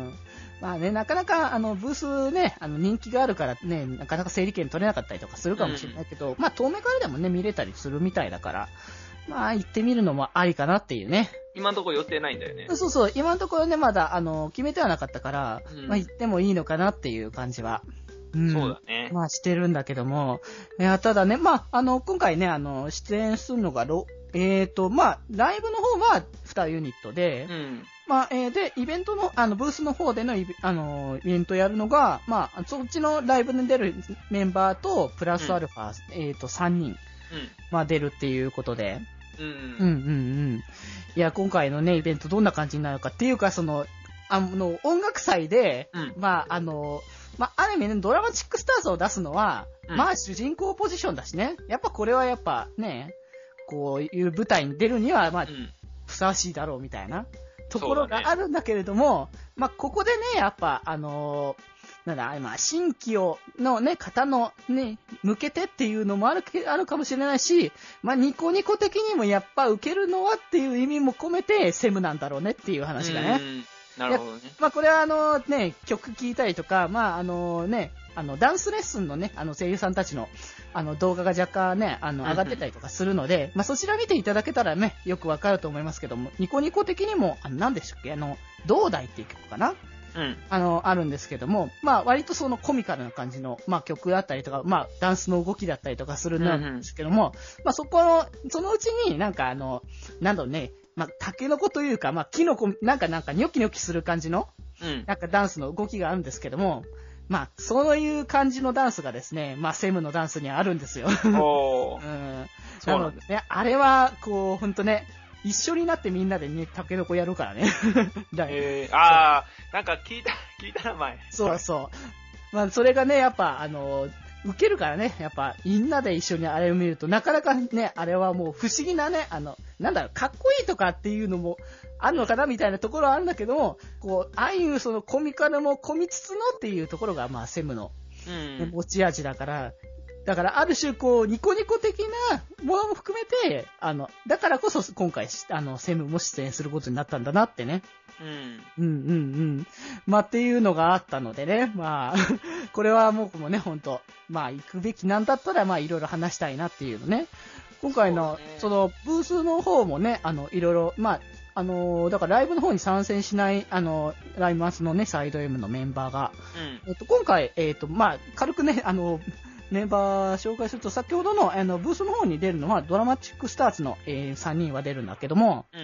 [SPEAKER 1] ん。まあね、なかなか、あの、ブースね、あの、人気があるからね、なかなか整理券取れなかったりとかするかもしれないけど、まあ、遠目からでもね、見れたりするみたいだから、まあ、行ってみるのもありかなっていうね。
[SPEAKER 3] 今のところ予定ないんだよね。
[SPEAKER 1] そうそう、今のところね、まだ、あの、決めてはなかったから、
[SPEAKER 3] うん
[SPEAKER 1] まあ、行ってもいいのかなっていう感じは。うん
[SPEAKER 3] そうだね。
[SPEAKER 1] まあしてるんだけども、いや、ただね、まあ、あの、今回ね、あの、出演するのが、ろえーと、まあ、ライブの方は2ユニットで、
[SPEAKER 3] うん。
[SPEAKER 1] まあ、えーで、イベントの、あの、ブースの方でのイベ、あの、イベントやるのが、まあ、そっちのライブに出るメンバーと、プラスアルファ、えーと、3人、まあ、出るっていうことで、
[SPEAKER 3] うん。うん。
[SPEAKER 1] うんうんうん。いや、今回のね、イベントどんな感じになるかっていうか、その、あの、音楽祭で、
[SPEAKER 3] うん。
[SPEAKER 1] まあ、あの、まあ、ある意味ね、ドラマチックスターズを出すのは、
[SPEAKER 3] うん
[SPEAKER 1] まあ、主人公ポジションだしね。やっぱこれはやっぱね、こういう舞台に出るには、まあ
[SPEAKER 3] う、ん。
[SPEAKER 1] ふさわしいだろうみたいなところがあるんだけれども、まあ、ここでね、やっぱ、あのなんだ、まあ、新規を、のね、方のね、向けてっていうのもあるけ、あるかもしれないし、まあ、ニコニコ的にもやっぱ受けるのはっていう意味も込めて、セムなんだろうねっていう話がね。
[SPEAKER 3] うん。なるほどね。
[SPEAKER 1] まあ、これはあのね、曲聴いたりとか、まあ、あのね、あの、ダンスレッスンのね、あの、声優さんたちの、あの、動画が若干ね、あの、
[SPEAKER 3] うんうん
[SPEAKER 1] 上がってたりとかするので、まあ、そちら見ていただけたらね、よくわかると思いますけども、ニコニコ的にも、あの、何でしたっけあの、道大っていう曲かな？
[SPEAKER 3] うん。
[SPEAKER 1] あの、あるんですけども、まあ、割とそのコミカルな感じの、まあ、曲だったりとか、まあ、ダンスの動きだったりとかするんですけども、まあ、そこの、そのうちになんかあの、なんだろうね、まあ、タケノコというか、まあ、キノコ、なんかなんかニョキニョキする感じの、
[SPEAKER 3] うん。
[SPEAKER 1] なんかダンスの動きがあるんですけども、まあ、そういう感じのダンスがですね、まあ、セムのダンスにはあるんですよ。
[SPEAKER 3] おー。
[SPEAKER 1] うん。
[SPEAKER 3] そうなんです
[SPEAKER 1] ね、あれは、こう、ほんとね、一緒になってみんなでね、タケノコやるからね。だ
[SPEAKER 3] えー、あー、なんか聞いた、聞いた名前。
[SPEAKER 1] そうそう。まあ、それがね、やっぱ、あの、受けるからね、やっぱ、みんなで一緒にあれを見ると、なかなかね、あれはもう不思議なね、あの、なんだろう、かっこいいとかっていうのもあるのかなみたいなところはあるんだけども、こう、ああいうそのコミカルも込みつつのっていうところが、まあ、セムの
[SPEAKER 3] うん。
[SPEAKER 1] 持ち味だから、だからある種こう、ニコニコ的なものも含めて、あの、だからこそ今回、あの、セムも出演することになったんだなってね。
[SPEAKER 3] うん。
[SPEAKER 1] うんうんうん。まあっていうのがあったのでね、まあ、これは僕もね、ほんと、まあ行くべきなんだったら、まあいろいろ話したいなっていうのね。今回の、そ,、の、ブースの方もね、あの、いろいろ、まあ、あのーだからライブの方に参戦しない、あの、ライマスのね、サイド M のメンバーが、
[SPEAKER 3] うん。
[SPEAKER 1] えっと、今回、えっと、まあ、軽くね、あの、メンバー紹介すると、先ほどの、あの、ブースの方に出るのは、ドラマチックスターズの、えー3人は出るんだけども、
[SPEAKER 3] うん。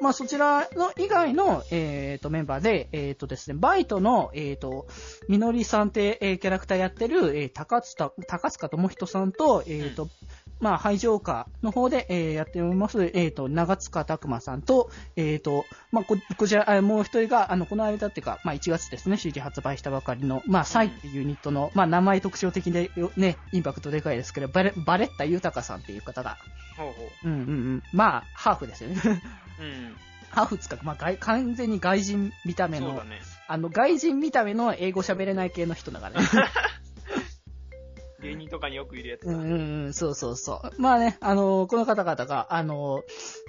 [SPEAKER 1] まあ、そちらの以外の、えっ、と、メンバーで、えっ、とですね、バイトの、えっ、と、みのりさんって、えーキャラクターやってる、えー高塚、高塚智人さんと、えっ、と、まあ、ハイジョーカーの方で、えーやっております、えっ、と、長塚拓馬さんと、えっ、と、まあ、こ、こちら、あもう一人が、あの、この間っていうか、まあ、1月ですね、CD 発売したばかりの、まあ、サイっていうユニットの、まあ、名前特徴的で、よね、インパクトでかいですけど、バレ、バレッタ豊さんっていう方が、
[SPEAKER 3] ほうほ
[SPEAKER 1] うんうんうん、まあ、ハーフですよね。
[SPEAKER 3] う。うん。
[SPEAKER 1] ハーフつか、まあ、外完全に外人見た目の、
[SPEAKER 3] ね。
[SPEAKER 1] あの、外人見た目の英語喋れない系の人だからね。
[SPEAKER 3] 芸人とかによくいるやつだ。
[SPEAKER 1] うんそうそうそう。まあね、あのこの方々が、あの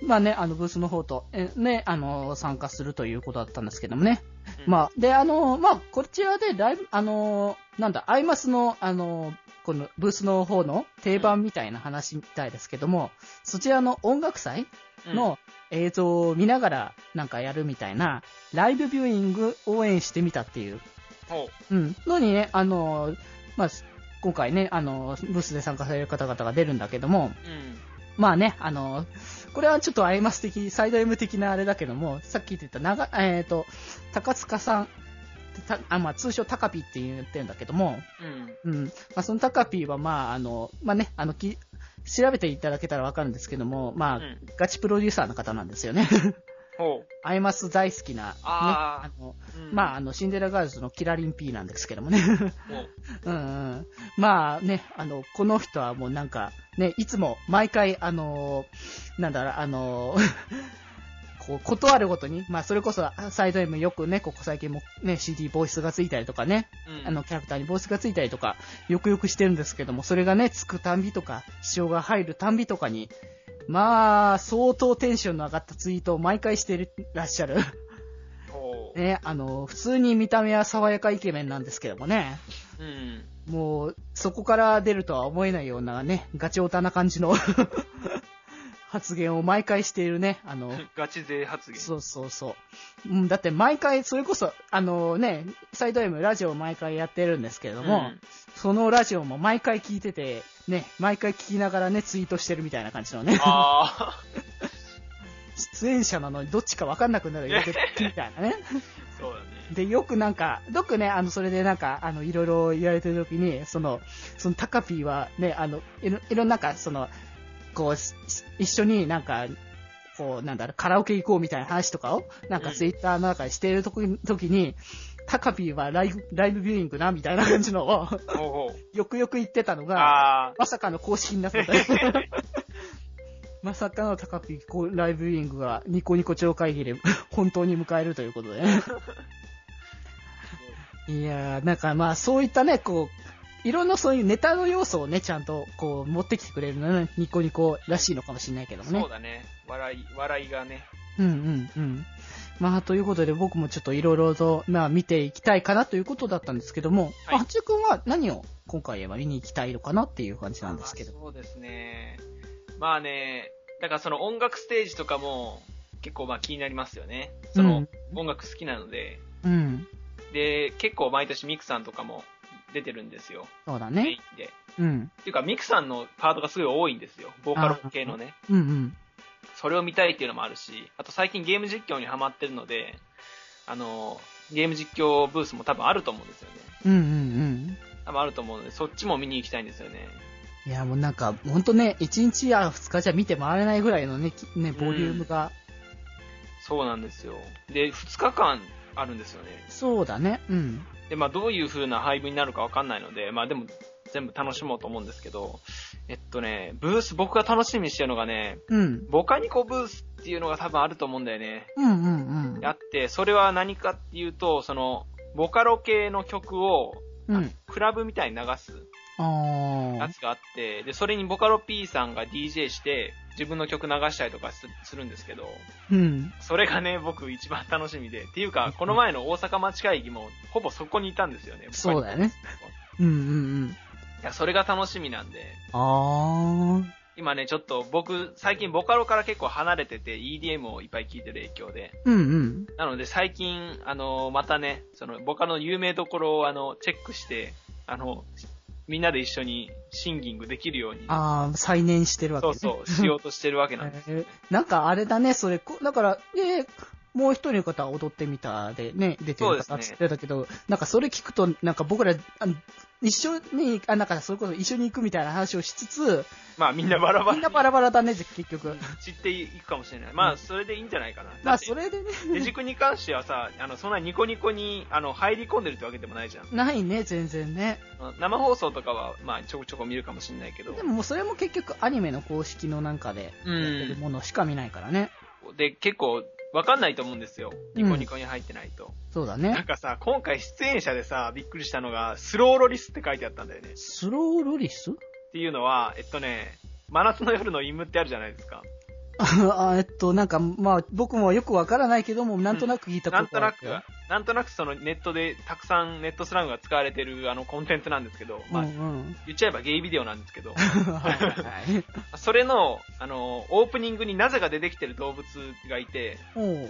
[SPEAKER 1] まあね、あの、ブースの方と、えね、あの参加するということだったんですけどもね。
[SPEAKER 3] うん
[SPEAKER 1] まあ、で、あのまあ、こちらでライブ、あのなんだ、アイマスの、あのこのブースの方の定番みたいな話みたいですけども、そちらの音楽祭
[SPEAKER 3] うん
[SPEAKER 1] の映像を見ながらなんかやるみたいな、ライブビューイング応援してみたっていう、
[SPEAKER 3] ほ
[SPEAKER 1] うん、のにね、あのまあ、今回ね、あの、ブースで参加される方々が出るんだけども、
[SPEAKER 3] うん。
[SPEAKER 1] まあね、あの、これはちょっとアイマス的、サイド M 的なあれだけども、さっき言ってた、長、えっ、と、高塚さん、たあまあ、通称タカピって言ってるんだけども、
[SPEAKER 3] うん。
[SPEAKER 1] うん。まあ、そのタカピーは、まあ、あの、まあね、あの、き、調べていただけたらわかるんですけども、まあ、
[SPEAKER 3] うん
[SPEAKER 1] ガチプロデューサーの方なんですよね。
[SPEAKER 3] ほ
[SPEAKER 1] アイマス大好きな、ね、
[SPEAKER 3] あ
[SPEAKER 1] の、
[SPEAKER 3] う。うん
[SPEAKER 1] まあ、あの、シンデレラガールズのキラリン P なんですけどもね。
[SPEAKER 3] ほう
[SPEAKER 1] うん うん。まあね、あの、この人はもうなんか、ね、いつも毎回、あのーなんだろう、あのー こう、断るごとに、まあ、それこそ、サイド M よくね、ここ最近もね、CD ボイスがついたりとかね、
[SPEAKER 3] うん。
[SPEAKER 1] あの、キャラクターにボイスがついたりとか、よくよくしてるんですけども、それがね、つくたんびとか、支障が入るたんびとかに、まあ、相当テンションの上がったツイートを毎回してるらっしゃる。ね、あの、普通に見た目は爽やかイケメンなんですけどもね。
[SPEAKER 3] うん。
[SPEAKER 1] もう、そこから出るとは思えないようなね、ガチオタな感じの 発言を毎回しているね、あの、
[SPEAKER 3] ガチ勢発言。
[SPEAKER 1] そうそうそう。うん、だって毎回、それこそ、あのね、サイド M ラジオを毎回やってるんですけれども、
[SPEAKER 3] うん
[SPEAKER 1] そのラジオも毎回聞いてて、ね、毎回聞きながらね、ツイートしてるみたいな感じのね、
[SPEAKER 3] あ
[SPEAKER 1] 出演者なのにどっちかわかんなくなるよ、みたいなね。
[SPEAKER 3] あ、そうだね。
[SPEAKER 1] で、よくなんか、よくね、あの、それでなんか、あの、いろいろ言われてる時に、その、そのタカピーはね、あの、いろ、いろんななんか、その、こう、し一緒になんか、こう、なんだろう、カラオケ行こうみたいな話とかを、なんか
[SPEAKER 3] うん。
[SPEAKER 1] ツイッターの中でしている時に、タカピーはライブ、ライブビューイングな、みたいな感じのを。よくよく言ってたのが。まさかの公式になってた。まさかのタカピーこうライブビューイングがニコニコ超会議で本当に迎えるということでね。いやー、なんかまあそういったね、こう、いろんなそういうネタの要素をね、ちゃんとこう持ってきてくれるのね、ニコニコらしいのかもしれないけどもね
[SPEAKER 3] そう。だね。笑い、笑いがね。
[SPEAKER 1] うんうんうん。まあということで僕もちょっといろいろと、まあ見ていきたいかなということだったんですけども、
[SPEAKER 3] は
[SPEAKER 1] ちくんは何を今回は見に行きたいのかなっていう感じなんですけど。
[SPEAKER 3] そうですね。まあね、だからその音楽ステージとかも結構まあ気になりますよね。その、音楽好きなので。
[SPEAKER 1] うん。
[SPEAKER 3] で、結構毎年ミクさんとかも出てるんですよ。
[SPEAKER 1] そうだ
[SPEAKER 3] メイ
[SPEAKER 1] ね。
[SPEAKER 3] ンで。
[SPEAKER 1] うん。
[SPEAKER 3] っていうかミクさんのパートがすごい多いんですよ。ボーカロ系のね。
[SPEAKER 1] うんうん。
[SPEAKER 3] それを見たいっていうのもあるし、あと最近ゲーム実況にハマってるので、あの、ゲーム実況ブースも多分あると思うんですよね。
[SPEAKER 1] うんうんうん。
[SPEAKER 3] 多分あると思うので、そっちも見に行きたいんですよね。
[SPEAKER 1] いや、もうなんか、ほんとね、1日や2日じゃ見て回れないぐらいのね、きね、ボリュームが。
[SPEAKER 3] そうなんですよ。で、2日間あるんですよね。
[SPEAKER 1] そうだね。うん。
[SPEAKER 3] で、まあどういう風な配分になるかわかんないので、まあでも全部楽しもうと思うんですけど、えっとね、ブース僕が楽しみにしてるのがね、
[SPEAKER 1] うん。
[SPEAKER 3] ボカニコブースっていうのが多分あると思うんだよね。
[SPEAKER 1] うんうんうん。
[SPEAKER 3] あって、それは何かっていうと、その、ボカロ系の曲を、
[SPEAKER 1] うん。
[SPEAKER 3] クラブみたいに流すやつがあって、で、それにボカロ P さんが DJ して、自分の曲流したりとかすするんですけど、
[SPEAKER 1] うん。
[SPEAKER 3] それがね、僕一番楽しみで。っていうか、この前の大阪町会議も、ほぼそこにいたんですよね。
[SPEAKER 1] そうだよね。うんうんうん。
[SPEAKER 3] いや、それが楽しみなんで、
[SPEAKER 1] あー。
[SPEAKER 3] 今ね、ちょっと僕、最近ボカロから結構離れてて、EDM をいっぱい聴いてる影響で。
[SPEAKER 1] うんうん。
[SPEAKER 3] なので最近、あの、またね、その、ボカロの有名どころを、あの、チェックして、あの、みんなで一緒にシンギングできるように、
[SPEAKER 1] あー、再燃してるわけね。
[SPEAKER 3] そうそう、しようとしてるわけなんです。
[SPEAKER 1] えーなんかあれだね、それ、こだから、えーもう一人の方は踊ってみたでね、出てる方
[SPEAKER 3] そうですね
[SPEAKER 1] ってたけど、なんかそれ聞くと、なんか僕ら、一緒に、あ、なんかそれこそ一緒に行くみたいな話をしつつ、
[SPEAKER 3] まあみんなバラバラに
[SPEAKER 1] みんなバラバラだね、結局。
[SPEAKER 3] 散っていくかもしれない。まあ、それでいいんじゃないかな。
[SPEAKER 1] まあそれでね、
[SPEAKER 3] デに関してはさ、あの、そんなニコニコに、あの、入り込んでるってわけでもないじゃん。
[SPEAKER 1] ないね、全然ね。
[SPEAKER 3] 生放送とかは、まあ、ちょこちょこ見るかもしれないけど
[SPEAKER 1] で。ももうそれも結局アニメの公式のなんかでやってるものしか見ないからね。
[SPEAKER 3] で、結構、わかんないと思うんですよ。ニコニコに入ってないと。
[SPEAKER 1] そうだね。
[SPEAKER 3] なんかさ、今回出演者でさ、びっくりしたのが、スローロリスって書いてあったんだよね。
[SPEAKER 1] スローロリス？
[SPEAKER 3] っていうのは、えっとね、真夏の夜のイムってあるじゃないですか。
[SPEAKER 1] あえっと、なんか、まあ、僕もよくわからないけども、なんとなく聞いたこと
[SPEAKER 3] なんとなく？
[SPEAKER 1] ある。
[SPEAKER 3] なんとなくそのネットでたくさんネットスラングが使われてるあのコンテンツなんですけど、まあ。言っちゃえばゲイビデオなんですけど。それの、あの、オープニングになぜか出てきてる動物がいて、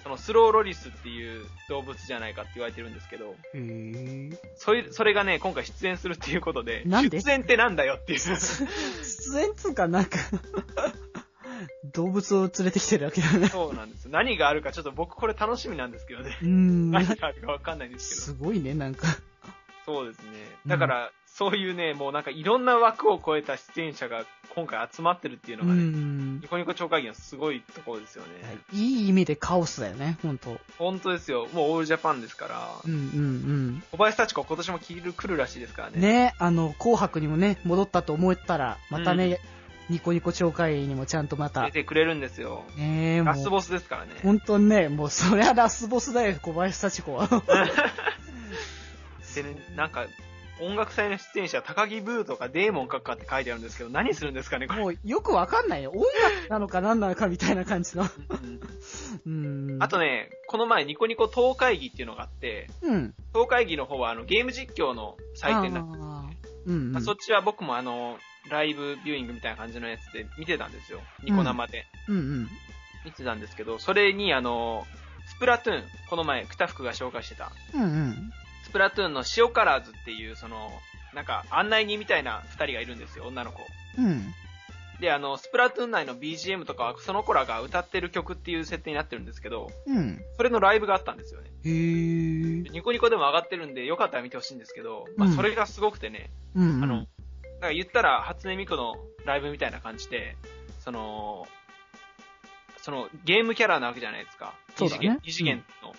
[SPEAKER 3] そのスローロリスっていう動物じゃないかって言われてるんですけど。それそれがね、今回出演するっていうことで、
[SPEAKER 1] で？
[SPEAKER 3] 出演ってなんだよっていう。
[SPEAKER 1] 出演つうかなんか動物を連れてきてるわけだね。
[SPEAKER 3] そうなんです。何があるかちょっと僕これ楽しみなんですけどね。
[SPEAKER 1] うーん。
[SPEAKER 3] 何があるかわかんないんですけど。
[SPEAKER 1] すごいね、なんか。
[SPEAKER 3] そうですね。だから、そういうね、もうなんかいろんな枠を超えた出演者が今回集まってるっていう
[SPEAKER 1] う
[SPEAKER 3] のがね、
[SPEAKER 1] ん
[SPEAKER 3] ニ。コニコ超会議のすごいところですよね。
[SPEAKER 1] いい意味でカオスだよね、ほんと。
[SPEAKER 3] 本当ですよ。もうオールジャパンですから、
[SPEAKER 1] うんうん
[SPEAKER 3] 小林幸子今年も来る来るらしいですから
[SPEAKER 1] うん。
[SPEAKER 3] ね。
[SPEAKER 1] ね、あの、紅白にもね、戻ったと思ったら、またね、ニコニコ超会にもちゃんとまた
[SPEAKER 3] 出、てくれるんですよ。
[SPEAKER 1] ねえ、
[SPEAKER 3] ラスボスですからね。
[SPEAKER 1] 本当にね、もうそりゃラスボスだよ、小林幸子は。
[SPEAKER 3] でね、なんか、音楽祭の出演者、高木ブーとかデーモン閣下って書いてあるんですけど、何するんですかね、これ。
[SPEAKER 1] もうよくわかんないよ。音楽なのか何なのかみたいな感じの。
[SPEAKER 3] うん
[SPEAKER 1] うん。
[SPEAKER 3] あとね、この前ニコニコ東会議っていうのがあって、
[SPEAKER 1] うん。
[SPEAKER 3] 東会議の方はあのゲーム実況の祭典なんです
[SPEAKER 1] あーうん、うん。
[SPEAKER 3] そっちは僕もあの、ライブビューイングみたいな感じのやつで見てたんですよ。ニコ生で。
[SPEAKER 1] うんうん。
[SPEAKER 3] 見てたんですけど、それにあの、スプラトゥーン、この前、クタフクが紹介してた、
[SPEAKER 1] うんうん。
[SPEAKER 3] スプラトゥーンの塩カラーズっていう、その、なんか案内人みたいな二人がいるんですよ、女の子。
[SPEAKER 1] うん。
[SPEAKER 3] で、あの、スプラトゥーン内の BGM とかは、その子らが歌ってる曲っていう設定になってるんですけど、
[SPEAKER 1] うん。
[SPEAKER 3] それのライブがあったんですよね。
[SPEAKER 1] へー。
[SPEAKER 3] ニコニコでも上がってるんで、よかったら見てほしいんですけど、まあ、
[SPEAKER 1] うん
[SPEAKER 3] それがすごくてね、
[SPEAKER 1] うん、うん。
[SPEAKER 3] あの、なんか言ったら、初音ミクのライブみたいな感じで、その、その、ゲームキャラなわけじゃないですか。
[SPEAKER 1] そうだね
[SPEAKER 3] 二次元二次元の。ま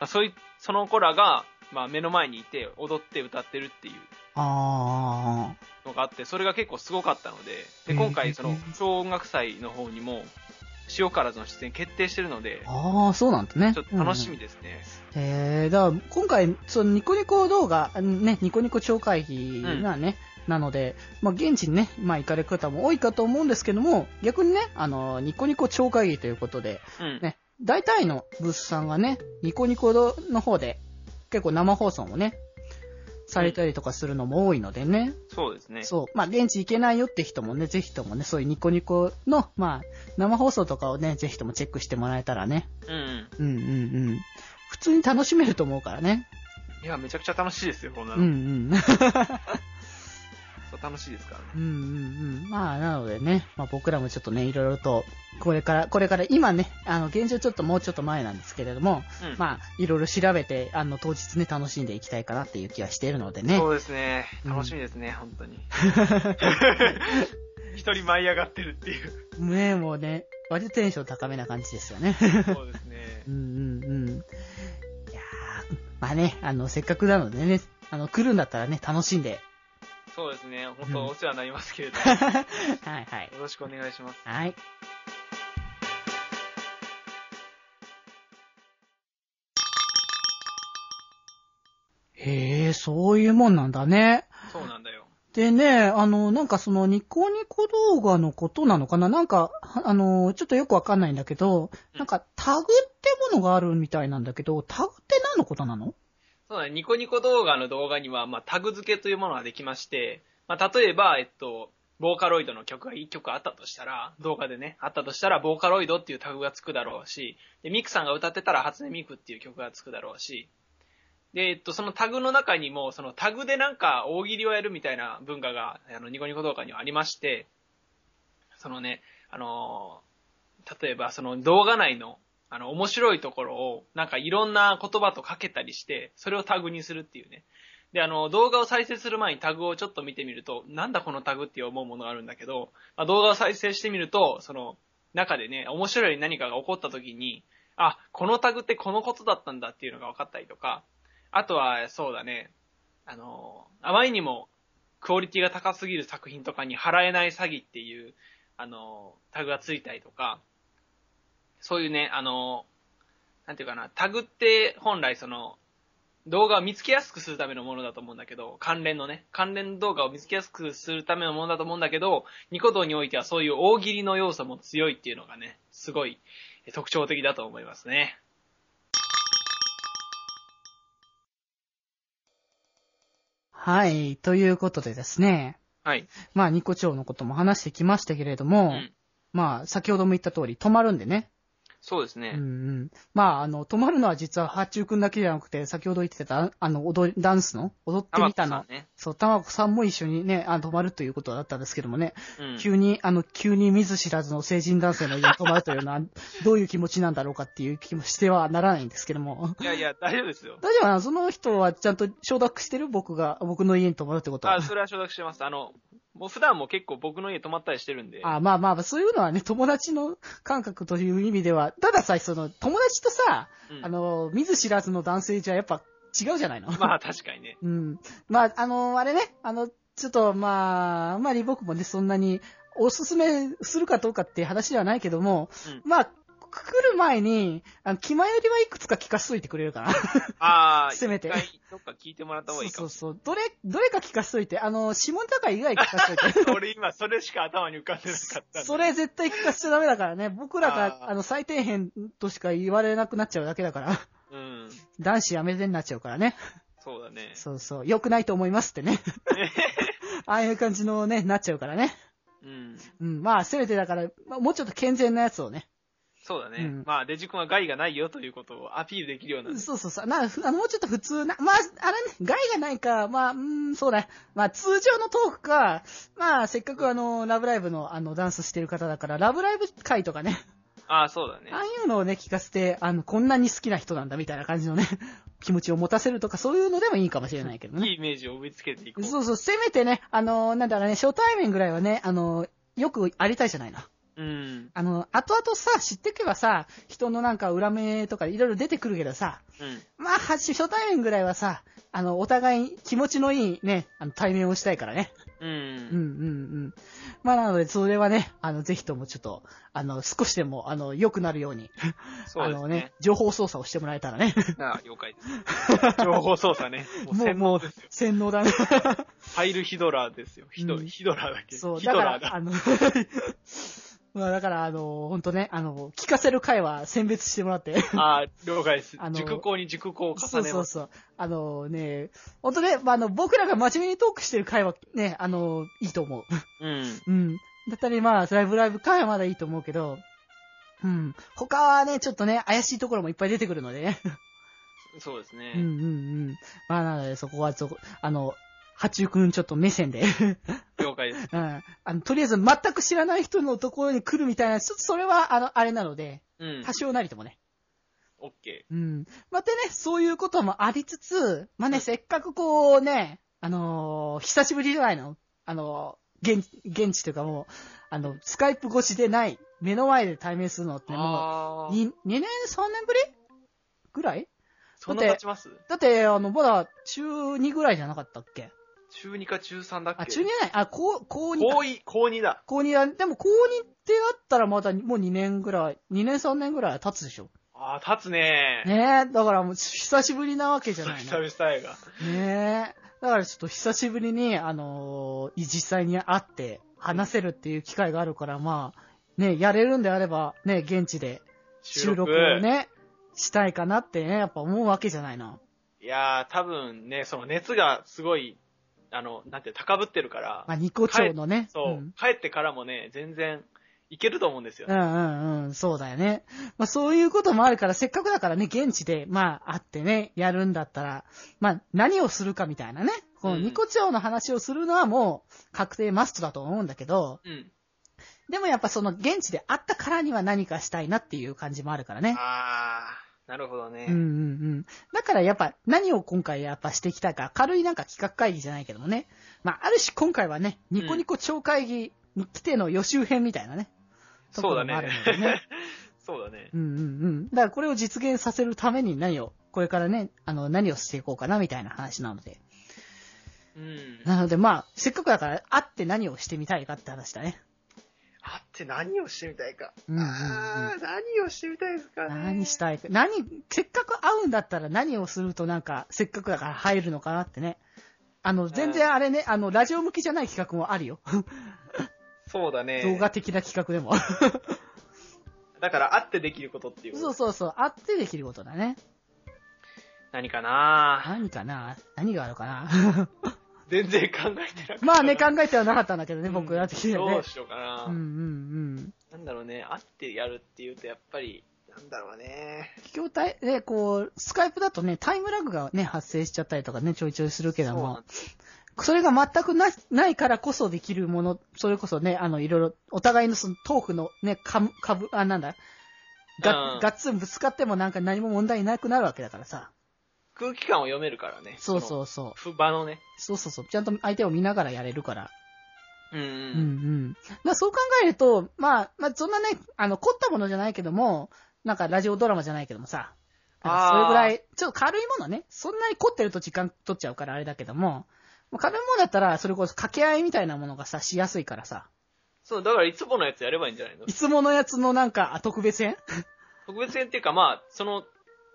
[SPEAKER 3] あ、そういう、その子らが、まあ、目の前にいて、踊って歌ってるっていう
[SPEAKER 1] あ
[SPEAKER 3] のがあって、それが結構すごかったので、で、今回、その、超音楽祭の方にも、塩からずの出演決定してるので
[SPEAKER 1] ー。、あー、そうなんだね。
[SPEAKER 3] ちょっと楽しみ
[SPEAKER 1] で。
[SPEAKER 3] ですね。
[SPEAKER 1] へー、だから今回、そのニコニコ動画、ね、ニコニコ超会議がね、なので、まあ、現地にね、まあ、行かれる方も多いかと思うんですけども、逆にね、あの、ニコニコ超会議ということで、
[SPEAKER 3] うん。
[SPEAKER 1] ね大体のブースさんがね、ニコニコの方で、結構生放送もね、されたりとかするのも多いのでね。
[SPEAKER 3] そうですね。
[SPEAKER 1] そう。まあ、現地行けないよって人もね、ぜひともね、そういうニコニコの、まあ、生放送とかをね、ぜひともチェックしてもらえたらね。
[SPEAKER 3] うんうん。
[SPEAKER 1] うんうんうん。普通に楽しめると思うからね。
[SPEAKER 3] いや、めちゃくちゃ楽しいですよ、こんな
[SPEAKER 1] うんう
[SPEAKER 3] の。
[SPEAKER 1] ん。
[SPEAKER 3] 楽しいですからね。
[SPEAKER 1] うんうんうん。まあ、なのでね、まあ僕らもちょっとね、いろいろと、これから、これから今ね、あの、現状ちょっともうちょっと前なんですけれども、
[SPEAKER 3] うん。
[SPEAKER 1] まあ、いろいろ調べて、あの、当日ね、楽しんでいきたいかなっていう気はしているのでね。
[SPEAKER 3] そうですね。
[SPEAKER 1] うん
[SPEAKER 3] 楽しみですね、本当に。一人舞い上がってるっていう。
[SPEAKER 1] ねもうね、割とテンション高めな感じですよね。
[SPEAKER 3] そうですね
[SPEAKER 1] う。んうんうん。いやーまあね、あの、せっかくなのでね、あの、来るんだったらね、楽しんで。
[SPEAKER 3] そうですね。本
[SPEAKER 1] うん
[SPEAKER 3] 当お世話になりますけれども、
[SPEAKER 1] はいはい。
[SPEAKER 3] よろしくお願いします。
[SPEAKER 1] はい。へえ、そういうもんなんだね。
[SPEAKER 3] そうなんだよ。
[SPEAKER 1] でね、あの、なんかそのニコニコ動画のことなのかな？なんか、はあの、ちょっとよくわかんないんだけど、なんかタグってものがあるみたいなんだけど、タグって何のことなの？
[SPEAKER 3] そうだね。ニコニコ動画の動画には、まあ、タグ付けというものができまして、まあ、例えば、えっと、ボーカロイドの曲が1曲あったとしたら、動画でね、あったとしたら、ボーカロイドっていうタグがつくだろうし、で、ミクさんが歌ってたら、初音ミクっていう曲がつくだろうし、で、えっと、そのタグの中にも、そのタグでなんか大喜利をやるみたいな文化が、あの、ニコニコ動画にはありまして、そのね、あの例えばその動画内の、あの、面白いところを、なんかいろんな言葉とかけたりして、それをタグにするっていうね。で、あの、動画を再生する前にタグをちょっと見てみると、なんだこのタグって思うものがあるんだけど、まあ、動画を再生してみると、その、中でね、面白い何かが起こった時に、あ、このタグってこのことだったんだっていうのが分かったりとか、あとは、そうだね、あの、あまりにもクオリティが高すぎる作品とかに払えない詐欺っていう、あの、タグがついたりとか、そういうね、あの、なんていうかな、タグって本来その、動画を見つけやすくするためのものだと思うんだけど、関連のね、関連動画を見つけやすくするためのものだと思うんだけど、ニコ動においてはそういう大喜利の要素も強いっていうのがね、すごい特徴的だと思いますね。
[SPEAKER 1] はい。ということでですね。
[SPEAKER 3] はい。
[SPEAKER 1] まあ、ニコ町のことも話してきましたけれども、
[SPEAKER 3] うん。
[SPEAKER 1] まあ、先ほども言った通り、止まるんでね。
[SPEAKER 3] そうですね。
[SPEAKER 1] うんうん。まあ、あの、止まるのは実は、八中くんだけじゃなくて、先ほど言ってた、あの、踊り、ダンスの踊ってみたの。
[SPEAKER 3] ね。
[SPEAKER 1] そう、たまこさんも一緒にね、あの、止まるということだったんですけどもね。
[SPEAKER 3] うん。
[SPEAKER 1] 急に、あの、急に見ず知らずの成人男性の家に泊まるというのは、どういう気持ちなんだろうかっていう気もしてはならないんですけども。
[SPEAKER 3] いやいや、大丈夫ですよ。
[SPEAKER 1] 大丈夫かなその人はちゃんと承諾してる？僕が、僕の家に泊まるってことは
[SPEAKER 3] あ、。それは承諾してます。あの、もう普段も結構僕の家泊まったりしてるんで。
[SPEAKER 1] あまあまあ、そういうのはね、友達の感覚という意味では、たださ、その、友達とさ、
[SPEAKER 3] うん
[SPEAKER 1] あの、見ず知らずの男性じゃやっぱ違うじゃないの。
[SPEAKER 3] まあ確かにね。
[SPEAKER 1] うん。まあ、あの、あれね、あの、ちょっと、まあ、あんまり僕もね、そんなに、おすすめするかどうかっていう話ではないけども、
[SPEAKER 3] うん
[SPEAKER 1] まあ、来る前に、あの、気前よりはいくつか聞かしといてくれるかな。
[SPEAKER 3] ああ、
[SPEAKER 1] せめて
[SPEAKER 3] 一回どっか聞いてもらった方がいいかも。
[SPEAKER 1] そうそうそう。どれ、どれか聞かしといて、あの、下ネタ会以外聞かしといて。
[SPEAKER 3] 俺今それしか頭に浮かんでなかった。
[SPEAKER 1] それ絶対聞かせちゃダメだからね。僕らが、
[SPEAKER 3] あ
[SPEAKER 1] の、最底辺としか言われなくなっちゃうだけだから。
[SPEAKER 3] うん。
[SPEAKER 1] 男子やめてになっちゃうからね。
[SPEAKER 3] そうだね。
[SPEAKER 1] そうそう。良くないと思いますってね。ああいう感じのね、なっちゃうからね。
[SPEAKER 3] うん。
[SPEAKER 1] うん。まあ、せめてだから、まあ、もうちょっと健全なやつをね。
[SPEAKER 3] そうだね。
[SPEAKER 1] うん
[SPEAKER 3] まあ、デジ君は害がないよということをアピールできるような。
[SPEAKER 1] そうそうそう。な、ふあの、もうちょっと普通な、まあ、あれね、害がないか、まあ、うーん、そうだね。まあ、通常のトークか、まあ、せっかくあの、ラブライブの、あの、ダンスしてる方だから、ラブライブ会とかね。
[SPEAKER 3] ああ、そうだね
[SPEAKER 1] あ。あいうのをね、聞かせて、あの、こんなに好きな人なんだみたいな感じのね、気持ちを持たせるとか、そういうのでもいいかもしれないけどね。
[SPEAKER 3] いいイメージを植え付けていこう。
[SPEAKER 1] そうそう、せめてね、あの、なんだろうね、初対面ぐらいはね、あの、よくありたいじゃないな。
[SPEAKER 3] うん。
[SPEAKER 1] あの、後々さ、知っていけばさ、人のなんか裏目とかいろいろ出てくるけどさ、
[SPEAKER 3] うん。
[SPEAKER 1] まあ、は初対面ぐらいはさ、あの、お互い気持ちのいいね、あの、対面をしたいからね。
[SPEAKER 3] う
[SPEAKER 1] うん、うん、
[SPEAKER 3] ん。
[SPEAKER 1] うん。まあ、なので、それはね、あの、ぜひともちょっと、あの、少しでも、あの、良くなるように、
[SPEAKER 3] そうですね
[SPEAKER 1] あのね。、情報操作をしてもらえたらね。
[SPEAKER 3] ああ、了解です。情報操作ね。もう洗脳ですよ。
[SPEAKER 1] 洗脳だね。
[SPEAKER 3] ファイルヒドラーですよ。ヒド、
[SPEAKER 1] うん
[SPEAKER 3] ヒドラーだっけ
[SPEAKER 1] そう、
[SPEAKER 3] ヒドラーだ。
[SPEAKER 1] あの、まあだから、あの、ほんとね、あの、聞かせる回は選別してもらって。
[SPEAKER 3] ああ、了解です
[SPEAKER 1] あ。の
[SPEAKER 3] 熟考に熟考を
[SPEAKER 1] そ
[SPEAKER 3] 重ねます。
[SPEAKER 1] うそうそう。あのね、ほんとね、まあ、あの、僕らが真面目にトークしてる回はね、あの、いいと思う。
[SPEAKER 3] うん。
[SPEAKER 1] うん。だったり、まあ、ライブライブ回はまだいいと思うけど、うん。他はね、ちょっとね、怪しいところもいっぱい出てくるのでね。
[SPEAKER 3] そうですね。
[SPEAKER 1] うんうんうん。まあ、なので、そこは、そこ、あの、八中くんちょっと目線で。
[SPEAKER 3] 了解です。
[SPEAKER 1] うん。あの、とりあえず全く知らない人のところに来るみたいな、ちょっとそれは、あの、あれなので、
[SPEAKER 3] うん
[SPEAKER 1] 多。少なりともね。
[SPEAKER 3] オッケ
[SPEAKER 1] うん。またね、そういうこともありつつ、まあね、せっかくこうね、あのー久しぶりじゃないの？あのー現、現地というかもう、あの、スカイプ越しでない、目の前で対面するのって
[SPEAKER 3] ー。
[SPEAKER 1] も。う、2、2年、3年ぶり？ぐらい？
[SPEAKER 3] そんな経ちます？
[SPEAKER 1] だって、あの、まだ中2ぐらいじゃなかったっけ？
[SPEAKER 3] 中2か中3だっけ？
[SPEAKER 1] あ、中2じゃないあ、高、高2か。
[SPEAKER 3] 高2、高2だ。
[SPEAKER 1] 高2だ。でも高2ってだったらまだもう2年ぐらい、2年3年ぐらいは経つでしょ。
[SPEAKER 3] ああ、立つね
[SPEAKER 1] ねえ、だからもう久しぶりなわけじゃないの。
[SPEAKER 3] 久々やが。
[SPEAKER 1] ねえ。だからちょっと久しぶりに、あのー実際に会って話せるっていう機会があるから、まあ、ね、やれるんであれば、ね、現地で収録をね、したいかなってね、やっぱ思うわけじゃないな。
[SPEAKER 3] いやー、多分ね、その熱がすごい、あの、なんて、高ぶってるから、
[SPEAKER 1] まあ、ニコ町のね。
[SPEAKER 3] そう、
[SPEAKER 1] ん
[SPEAKER 3] 帰ってからもね、全然、いけると思うんですよ
[SPEAKER 1] う。んうんうん、そうだよね。まあそういうこともあるから、せっかくだからね、現地で、まあ会ってね、やるんだったら、まあ何をするかみたいなね。この
[SPEAKER 3] うん
[SPEAKER 1] ニコ町の話をするのはもう確定マストだと思うんだけど、
[SPEAKER 3] うん。
[SPEAKER 1] でもやっぱその現地で会ったからには何かしたいなっていう感じもあるからね。
[SPEAKER 3] あー、なるほどね。
[SPEAKER 1] うんうんうん。だからやっぱ何を今回やっぱしていきたいか、軽いなんか企画会議じゃないけどもね。まあある種今回はね、ニコニコ超会議に来ての予習編みたいなね。
[SPEAKER 3] そうだ
[SPEAKER 1] ところもある
[SPEAKER 3] ね
[SPEAKER 1] のでね。
[SPEAKER 3] そうだね。
[SPEAKER 1] うんうんうん。だからこれを実現させるために何を、これからね、あの、何をしていこうかなみたいな話なので。
[SPEAKER 3] うん。
[SPEAKER 1] なのでまあ、せっかくだから会って何をしてみたいかって話だね。
[SPEAKER 3] あって何をしてみたいか。
[SPEAKER 1] うんうんうん
[SPEAKER 3] あー、何をしてみたいですかね。
[SPEAKER 1] 何したいか。何、せっかく会うんだったら何をするとなんか、せっかくだから入るのかなってね。あの、全然あれね、あの、ラジオ向きじゃない企画もあるよ。
[SPEAKER 3] そうだね。
[SPEAKER 1] 動画的な企画でも。
[SPEAKER 3] だから、会ってできることっていう。
[SPEAKER 1] そうそうそう、会ってできることだね。
[SPEAKER 3] 何かな
[SPEAKER 1] 何かな何があるかな
[SPEAKER 3] 全然考えてなかった。
[SPEAKER 1] まあね、考えてはなかったんだけどね、僕ら的にはね
[SPEAKER 3] どう。しようかな。
[SPEAKER 1] うんうんうん。
[SPEAKER 3] なんだろうね、会ってやるっていうと、やっぱり、なんだろうね。
[SPEAKER 1] 筐体で、こう、スカイプだとね、タイムラグがね、発生しちゃったりとかね、ちょいちょいするけども
[SPEAKER 3] そ
[SPEAKER 1] れが全くな、ないからこそできるもの、それこそね、あの、いろいろ、お互いのそのトークのね、かぶ、かぶ、あ、なんだ、が、
[SPEAKER 3] うん
[SPEAKER 1] ガッツンぶつかってもなんか何も問題なくなるわけだからさ。
[SPEAKER 3] 空気感を読めるからね。
[SPEAKER 1] そうそうそう。
[SPEAKER 3] う。ふ場のね。
[SPEAKER 1] そうそうそう。ちゃんと相手を見ながらやれるから。
[SPEAKER 3] うんう。
[SPEAKER 1] うんうんん。まあそう考えると、まあ、まあそんなね、あの、凝ったものじゃないけども、なんかラジオドラマじゃないけどもさ、それぐらい、ちょっと軽いものね、そんなに凝ってると時間取っちゃうからあれだけども、まあ軽いものだったら、それこそ掛け合いみたいなものがさ、しやすいからさ、
[SPEAKER 3] そう、だからいつものやつやればいいんじゃないの？
[SPEAKER 1] いつものやつのなんか、あ特別編？
[SPEAKER 3] 特別編っていうか、まあ、その、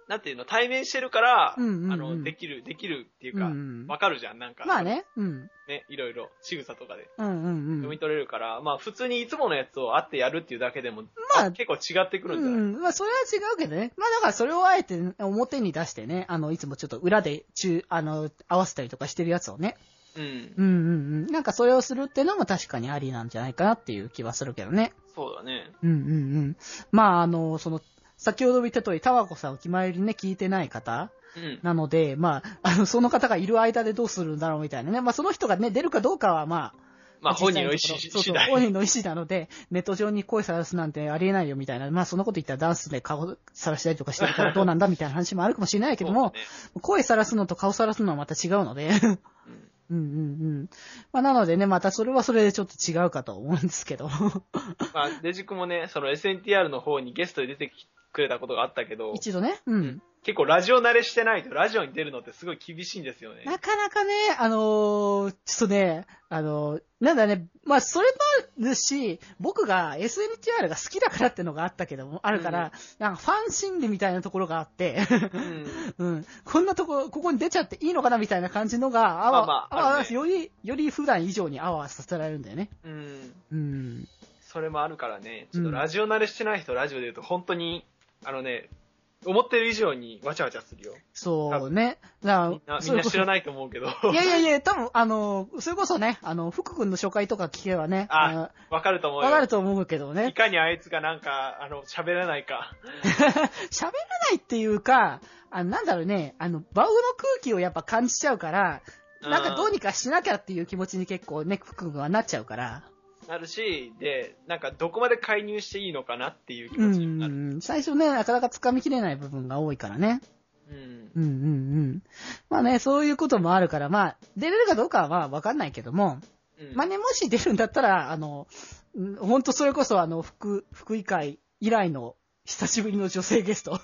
[SPEAKER 3] なんていうの、対面してるから、
[SPEAKER 1] うんうんうん
[SPEAKER 3] あの、できる、できるっていうか、わ、
[SPEAKER 1] うんうん
[SPEAKER 3] かるじゃん、なんか。
[SPEAKER 1] まあ。ね、うん。
[SPEAKER 3] ね、いろいろ、仕草とかで
[SPEAKER 1] うんうんうん
[SPEAKER 3] 読み。取れるから、まあ、普通にいつものやつを会ってやるっていうだけでも、
[SPEAKER 1] まあ
[SPEAKER 3] 結構違ってくるんじゃない、
[SPEAKER 1] うん。まあ、それは違うけどね。まあ、だからそれをあえて表に出してね、あの、いつもちょっと裏で中、あの、合わせたりとかしてるやつをね。
[SPEAKER 3] うん。
[SPEAKER 1] うんうんうん。なんかそれをするっていうのも確かにありなんじゃないかなっていう気はするけどね。
[SPEAKER 3] そうだね。
[SPEAKER 1] うんうんうん。まあ、あの、その、先ほど言った通り、タワコさんを決まりにね、聞いてない方
[SPEAKER 3] うん。
[SPEAKER 1] なので、まあ、あの、その方がいる間でどうするんだろうみたいなね。まあ、その人がね、出るかどうかは、まあ、
[SPEAKER 3] まあ、本人の意思
[SPEAKER 1] そうそう、
[SPEAKER 3] 次第。
[SPEAKER 1] 本人の意思なので、ネット上に声さらすなんてありえないよみたいな、まあそんなこと言ったらダンスで顔さらしたりとかしてるから どうなんだみたいな話もあるかもしれないけども、
[SPEAKER 3] そう
[SPEAKER 1] 声さらすのと顔さらすのはまた違うので、
[SPEAKER 3] うん
[SPEAKER 1] うんうんうん。まあなのでね、またそれはそれでちょっと違うかと思うんですけど、
[SPEAKER 3] まあ、デジ君もね、その SNTR の方にゲストで出てきくれたことがあったけど、
[SPEAKER 1] 一度ね、うん。
[SPEAKER 3] 結構ラジオ慣れしてないとラジオに出るのってすごい厳しいんですよね。
[SPEAKER 1] なかなかね、あのーちょっとね、あのーなんだね、まあ、それもあるし、僕が SNTR が好きだからってのがあったけども、あるから、なんかファン心理みたいなところがあって、
[SPEAKER 3] うん。
[SPEAKER 1] うん。こんなとこ、ここに出ちゃっていいのかなみたいな感じのが、あわ、
[SPEAKER 3] まあまあ
[SPEAKER 1] あわ
[SPEAKER 3] あるね
[SPEAKER 1] より、より普段以上にあわさせられるんだよね。
[SPEAKER 3] うん。
[SPEAKER 1] うん。
[SPEAKER 3] それもあるからね、ちょっ
[SPEAKER 1] うん
[SPEAKER 3] とラジオ慣れしてない人ラジオで言うと本当に、あのね、思ってる以上にわちゃわちゃするよ。
[SPEAKER 1] そうね。だ
[SPEAKER 3] みんな、みんな知らないと思うけど。
[SPEAKER 1] いやいやいや、多分、あの、それこそね、あの、福君の初回とか聞けばね、
[SPEAKER 3] あ
[SPEAKER 1] の
[SPEAKER 3] わかると思うよ。
[SPEAKER 1] わかると思うけど
[SPEAKER 3] い
[SPEAKER 1] ね。
[SPEAKER 3] かにあいつがなんか、あの、喋らないか。
[SPEAKER 1] 喋らないっていうか、あなんだろうね、あの、バウの空気をやっぱ感じちゃうから、なんかどうにかしなきゃっていう気持ちに結構ね、福君はなっちゃうから。
[SPEAKER 3] なるし、で、なんかどこまで介入していいのかなっていう気
[SPEAKER 1] う
[SPEAKER 3] 持ちになる。
[SPEAKER 1] ん。最初ね、なかなか掴みきれない部分が多いからね。
[SPEAKER 3] うん。
[SPEAKER 1] うんうんうん。まあね、そういうこともあるから、まあ、出れるかどうかはまあわかんないけども、
[SPEAKER 3] うん
[SPEAKER 1] まあね、もし出るんだったら、あの、うんほんとそれこそあの、福、福井会以来の久しぶりの女性ゲスト、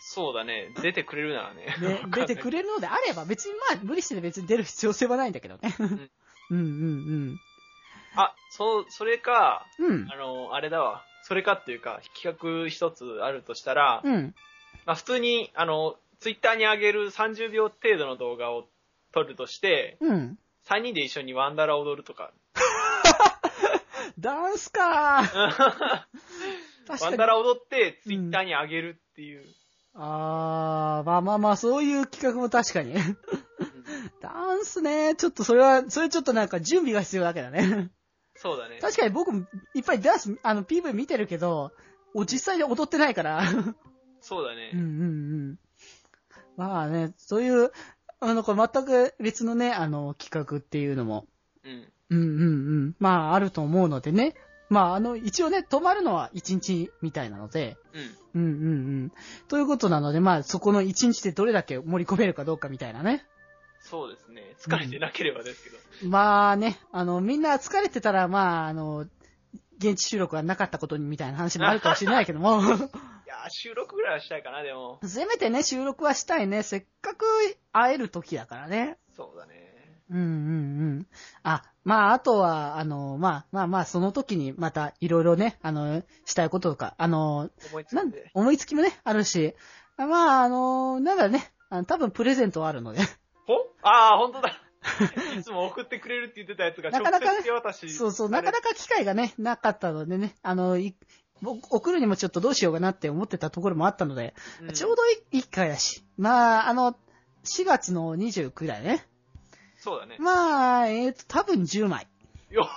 [SPEAKER 3] そうだね。出てくれるならね。
[SPEAKER 1] ね、出てくれるのであれば、別にまあ、無理して別に出る必要性はないんだけどね。うんうん
[SPEAKER 3] あ、そう、それか、
[SPEAKER 1] うん。うん。
[SPEAKER 3] あの、あれだわ。それかっていうか、企画一つあるとしたら、
[SPEAKER 1] うん。
[SPEAKER 3] まあ普通に、あの、ツイッターに上げる30秒程度の動画を撮るとして、
[SPEAKER 1] うん。
[SPEAKER 3] 3人で一緒にワンダラ踊るとか。
[SPEAKER 1] ダンスかー 確
[SPEAKER 3] ワ。ンダラ踊ってツイッターに上げるっていう。
[SPEAKER 1] あー、まあまあまあ、そういう企画も確かに。ダンスね、ちょっとそれは、それちょっとなんか準備が必要だけどね。
[SPEAKER 3] そうだね。
[SPEAKER 1] 確かに僕もいっぱいダンス、あの PV 見てるけど、お実際に踊ってないから。
[SPEAKER 3] そうだね。
[SPEAKER 1] うんうんうん。まあね、そういう、あの、これ全く別のね、あの、企画っていうのも、
[SPEAKER 3] うん。
[SPEAKER 1] うんうんうん。まあ、あると思うのでね。まあ、あの、一応ね、泊まるのは1日みたいなので、
[SPEAKER 3] うん。
[SPEAKER 1] うんうんうん。ということなので、まあ、そこの1日でどれだけ盛り込めるかどうかみたいなね。
[SPEAKER 3] そうですね。疲れてなければですけど。
[SPEAKER 1] まあね、あの、みんな疲れてたら、まあ、あの、現地収録がなかったことにみたいな話もあるかもしれないけども、
[SPEAKER 3] いやー収録ぐらいはしたいかな、でも。
[SPEAKER 1] せめてね、収録はしたいね。せっかく会える時だからね。
[SPEAKER 3] そうだね。
[SPEAKER 1] うんうんうん。あ、まあ、あとは、あの、まあ、まあまあ、その時にまたいろいろね、あの、したいこととか、あの、
[SPEAKER 3] 思いつ
[SPEAKER 1] なん
[SPEAKER 3] いて。
[SPEAKER 1] 思いつきもね、あるし、まあ、あの、なんだね、あの多分プレゼントはあるので。
[SPEAKER 3] ほああ、ほんとだ。いつも送ってくれるって言ってたやつが直
[SPEAKER 1] なかなか。そうそう、なかなか機会がね、なかったのでね、あの、送るにもちょっとどうしようかなって思ってたところもあったので、
[SPEAKER 3] うん
[SPEAKER 1] ちょうどいいいい機会だし。まあ、あの、4月の29だよね。
[SPEAKER 3] そうだね。
[SPEAKER 1] まあ、えっ、と、多分10枚。
[SPEAKER 3] よ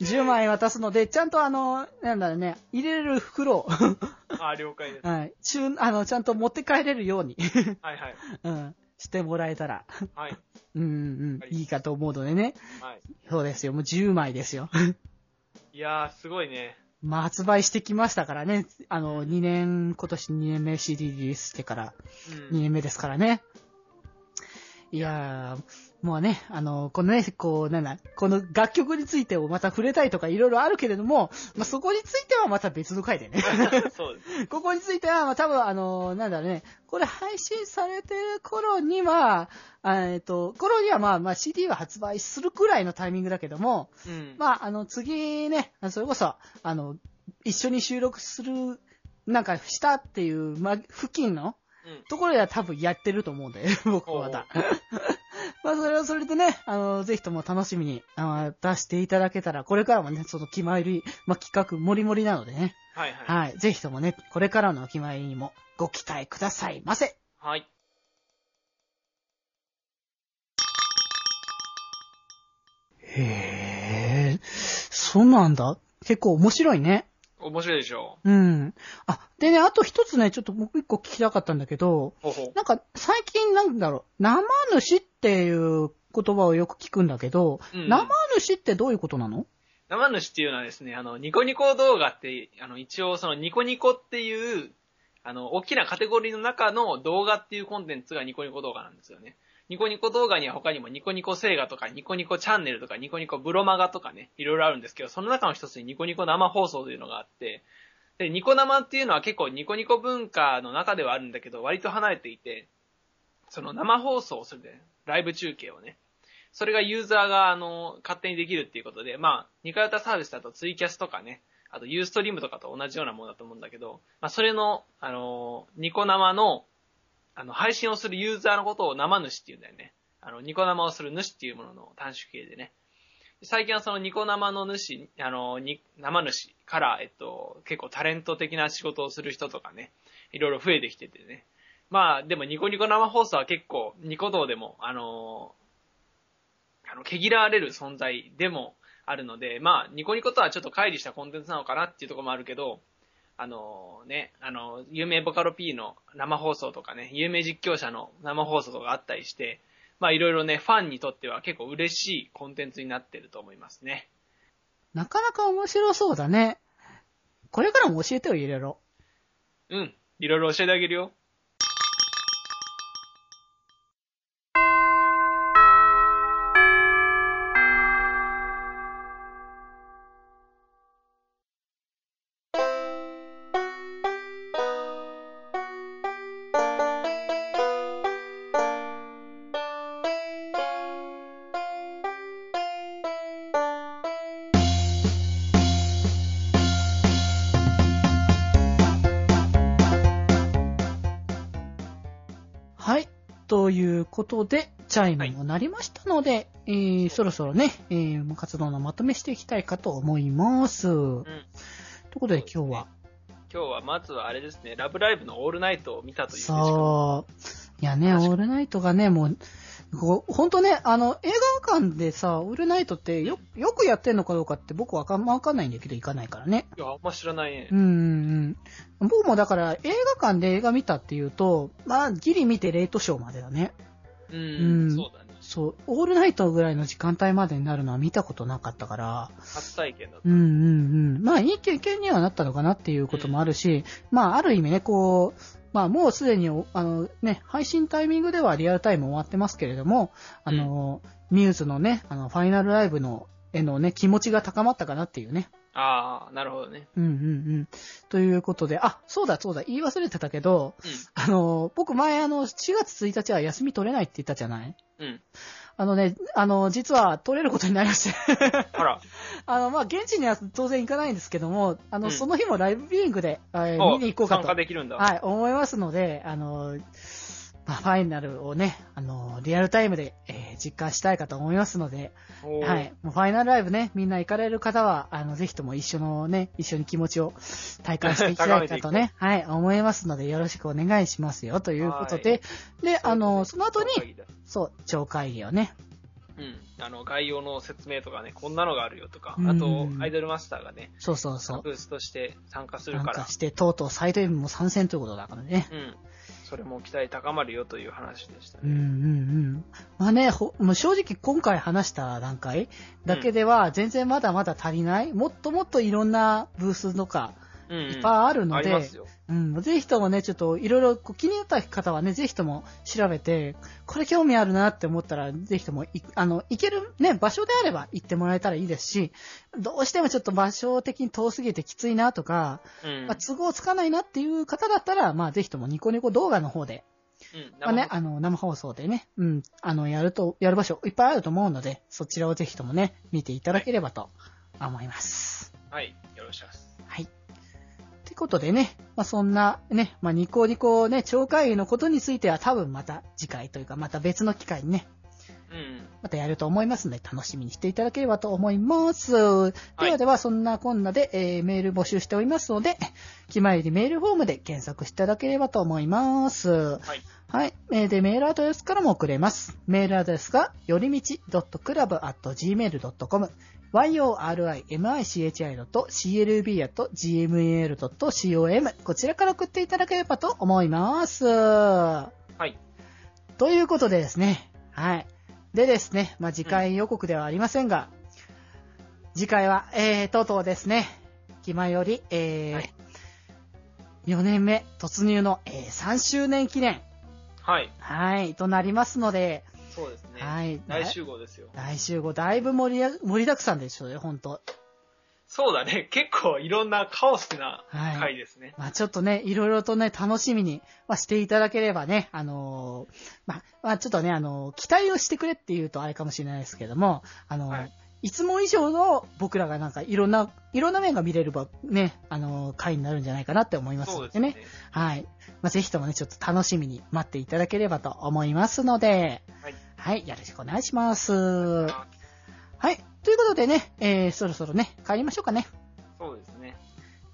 [SPEAKER 1] 10 枚渡すので、ちゃんとあの、なんだろうね、入れれる袋を、
[SPEAKER 3] あ、了解です。
[SPEAKER 1] はい、中、あの、ちゃんと持って帰れるように、
[SPEAKER 3] はいはい。
[SPEAKER 1] うん、してもらえたら、
[SPEAKER 3] はい。
[SPEAKER 1] うんうん
[SPEAKER 3] は、い
[SPEAKER 1] いいかと思うのでね。
[SPEAKER 3] はい。
[SPEAKER 1] そうですよ、もう10枚ですよ。
[SPEAKER 3] いやー、すごいね。
[SPEAKER 1] まあ、発売してきましたからね。あの、2年、今年2年目 CD リリースしてから2
[SPEAKER 3] うん。
[SPEAKER 1] 年目ですからね。いやー、もうね、あの、このね、こう、なんだ、この楽曲についてをまた触れたいとかいろいろあるけれども、まあ、そこについてはまた別の回でね。
[SPEAKER 3] そうです。
[SPEAKER 1] ここについては、まあ、多分あの、なんだろうね、これ配信されてる頃には、あえっと、頃にはまあ、まあ CD は発売するくらいのタイミングだけども、
[SPEAKER 3] うん。
[SPEAKER 1] まあ、あの、次ね、それこそ、あの、一緒に収録する、なんかしたっていう、まあ、付近の
[SPEAKER 3] うん。
[SPEAKER 1] ところでは多分やってると思うんで、僕はまだ。まあ、それはそれでね、あの、ぜひとも楽しみに、あの出していただけたら、これからもね、その決まり、まあ、企画、もりもりなのでね、
[SPEAKER 3] はいはい。
[SPEAKER 1] はい、ぜひともね、これからの決まりにもご期待くださいませ。
[SPEAKER 3] はい。
[SPEAKER 1] へえ、そうなんだ。結構面白いね。
[SPEAKER 3] 面白いでしょ
[SPEAKER 1] うん。あ、でね、あと一つね、ちょっと僕一個聞きたかったんだけど、
[SPEAKER 3] ほうほう。
[SPEAKER 1] なんか最近なんだろう、生主っていう言葉をよく聞くんだけど、
[SPEAKER 3] うん。
[SPEAKER 1] 生主ってどういうことなの？
[SPEAKER 3] 生主っていうのはですね、あの、ニコニコ動画って、あの、一応そのニコニコっていう、あの、大きなカテゴリーの中の動画っていうコンテンツがニコニコ動画なんですよね。ニコニコ動画には他にもニコニコ星画とかニコニコチャンネルとかニコニコブロマガとかね、いろいろあるんですけど、その中の一つにニコニコ生放送というのがあって、で、ニコ生っていうのは結構ニコニコ文化の中ではあるんだけど、割と離れていて、その生放送をするで、ライブ中継をね、それがユーザーが、あの、勝手にできるっていうことで、まあ、ニカヨタサービスだとツイキャスとかね、あとユーストリームとかと同じようなものだと思うんだけど、まあ、それの、あの、ニコ生の、あの、配信をするユーザーのことを生主っていうんだよね。あの、ニコ生をする主っていうものの短縮形でね。最近はそのニコ生の主、あの、生主から、えっと、結構タレント的な仕事をする人とかね、いろいろ増えてきててね。まあ、でもニコニコ生放送は結構、ニコ動でも、あの、あの、毛嫌われる存在でもあるので、まあ、ニコニコとはちょっと乖離したコンテンツなのかなっていうところもあるけど、あのね、あの、有名ボカロ P の生放送とかね、有名実況者の生放送とかあったりして、まあいろいろね、ファンにとっては結構嬉しいコンテンツになってると思いますね。
[SPEAKER 1] なかなか面白そうだね。これからも教えてよ、いろいろ。
[SPEAKER 3] うん。いろいろ教えてあげるよ。
[SPEAKER 1] ことで、チャイムも鳴りましたので、えー、そろそろね、えー、活動のまとめしていきたいかと思います。ということで今日は、
[SPEAKER 3] 今日はまずはあれですね、ラブライブのオールナイトを見たという
[SPEAKER 1] そう。いやね、オールナイトがね、もう、こうほんとね、あの、映画館でさ、オールナイトってよ、よくやってんのかどうかって僕わかん、わかんないんだけど行かないからね。
[SPEAKER 3] いや、あんま知らないね
[SPEAKER 1] う。んうんうん。僕もだから映画館で映画見たっていうと、まあ、ギリ見てレートショーまでだね。
[SPEAKER 3] うん、
[SPEAKER 1] うん
[SPEAKER 3] そうだね。
[SPEAKER 1] そう、オールナイトぐらいの時間帯までになるのは見たことなかったから、
[SPEAKER 3] 初体験だった。
[SPEAKER 1] うんうんうん。まあ、いい経験にはなったのかなっていうこともあるし、まあ、ある意味ね、こう、まあ、もうすでに、あのね、配信タイミングではリアルタイム終わってますけれども、あの、ミューズのね、あの、ファイナルライブの、へのね、気持ちが高まったかなっていうね。
[SPEAKER 3] ああ、なるほどね。
[SPEAKER 1] うんうんうん。ということで、あ、そうだそうだ、言い忘れてたけど、
[SPEAKER 3] うん。
[SPEAKER 1] あの、僕前あの、4月1日は休み取れないって言ったじゃない？
[SPEAKER 3] うん。
[SPEAKER 1] あのね、あの、実は取れることになりまして。
[SPEAKER 3] あら、
[SPEAKER 1] あの、まあ、現地には当然行かないんですけども、あの、
[SPEAKER 3] うん
[SPEAKER 1] その日もライブビューイングで、えー
[SPEAKER 3] お
[SPEAKER 1] 見に行こうかと
[SPEAKER 3] 参加、できるんだ。
[SPEAKER 1] はい、思いますので、あの、まあ、ファイナルをね、あのーリアルタイムで、えー実感したいかと思いますので、はい。もうファイナルライブね、みんな行かれる方は、あの、ぜひとも一緒のね、一緒に気持ちを体感していきたいかとね、はい、思いますので、よろしくお願いしますよ、ということで、で、あの、その後に、
[SPEAKER 3] に、
[SPEAKER 1] そう、超会議をね、
[SPEAKER 3] うん。あの、概要の説明とかね、こんなのがあるよとか、
[SPEAKER 1] うん
[SPEAKER 3] あと、アイドルマスターがね、
[SPEAKER 1] そうそうそう。
[SPEAKER 3] ブースとして参加するから
[SPEAKER 1] なんか、して、とうとうサイド M も参戦ということだからね。
[SPEAKER 3] うん。それも期待高まるよという話でした
[SPEAKER 1] うんうんう。ん。まあね、ほもう正直今回話した段階だけでは全然まだまだ足りない。もっともっといろんなブースとか、いっぱいあるので、
[SPEAKER 3] ありますよ。
[SPEAKER 1] うん、ぜひともね、ちょっといろいろこう気になった方はね、ぜひとも調べて、これ興味あるなって思ったら、ぜひともい、あの、行けるね、場所であれば行ってもらえたらいいですし、どうしてもちょっと場所的に遠すぎてきついなとか、
[SPEAKER 3] うん。
[SPEAKER 1] まあ、都合つかないなっていう方だったら、まあぜひともニコニコ動画の方で、
[SPEAKER 3] うん。
[SPEAKER 1] まあね、
[SPEAKER 3] 生
[SPEAKER 1] あの、生放送でね、うん、あの、やると、やる場所いっぱいあると思うので、そちらをぜひともね、見ていただければと思います。
[SPEAKER 3] はい。よろしくです。
[SPEAKER 1] はい。ってことでね、まあそんなね、まあニコニコね、超会議のことについては多分また次回というか、また別の機会にね、またやると思いますので、楽しみにしていただければと思います。ではでは、そんなこんなで、えーメール募集しておりますので、気まよりメールフォームで検索していただければと思います。
[SPEAKER 3] はい。
[SPEAKER 1] はい。えーで、メールアドレスからも送れます。メールアドレスが、よりみち .club.gmail.com yorimichi.clb.gmail.com こちらから送っていただければと思います。は
[SPEAKER 3] はい。
[SPEAKER 1] ということでですね。はい。でですね、まあ、次回予告ではありませんが、次回は、えー、とうとうですね、気前より、えー
[SPEAKER 3] はい
[SPEAKER 1] 4年目突入の、えー3周年記念、
[SPEAKER 3] はい。
[SPEAKER 1] はい、となりますので、
[SPEAKER 3] そうですね。
[SPEAKER 1] はい。
[SPEAKER 3] 大集合ですよ。
[SPEAKER 1] 大集合、だいぶ盛りや盛りだくさんでしょうね、ほんと。
[SPEAKER 3] そうだね。結構いろんなカオスな
[SPEAKER 1] はい
[SPEAKER 3] 回ですね。
[SPEAKER 1] まあちょっとね、いろいろとね、楽しみに、まあ、していただければね、あのーまあ、まあちょっとね、あのー期待をしてくれって言うとあれかもしれないですけども、あのー
[SPEAKER 3] はい
[SPEAKER 1] い、つも以上の僕らがなんかいろんな、いろんな面が見れるば、ね、あのー回になるんじゃないかなって思いますのでね。
[SPEAKER 3] ですね。
[SPEAKER 1] はい。まあぜひともね、ちょっと楽しみに待っていただければと思いますので、
[SPEAKER 3] はい。
[SPEAKER 1] はい、よろしくお願いします。はい。ということでね、えー、そろそろね、帰りましょうかね。
[SPEAKER 3] そうですね。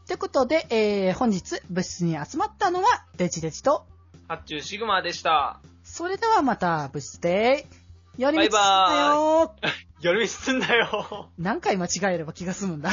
[SPEAKER 1] ということで、えー、本日部室に集まったのは、デジデジと、
[SPEAKER 3] 発注シグマでした。
[SPEAKER 1] それではまた部室で、寄り道すんな
[SPEAKER 3] バイバ
[SPEAKER 1] よ
[SPEAKER 3] 夜 道すんだよ。
[SPEAKER 1] 何回間違えれば気が済むんだ。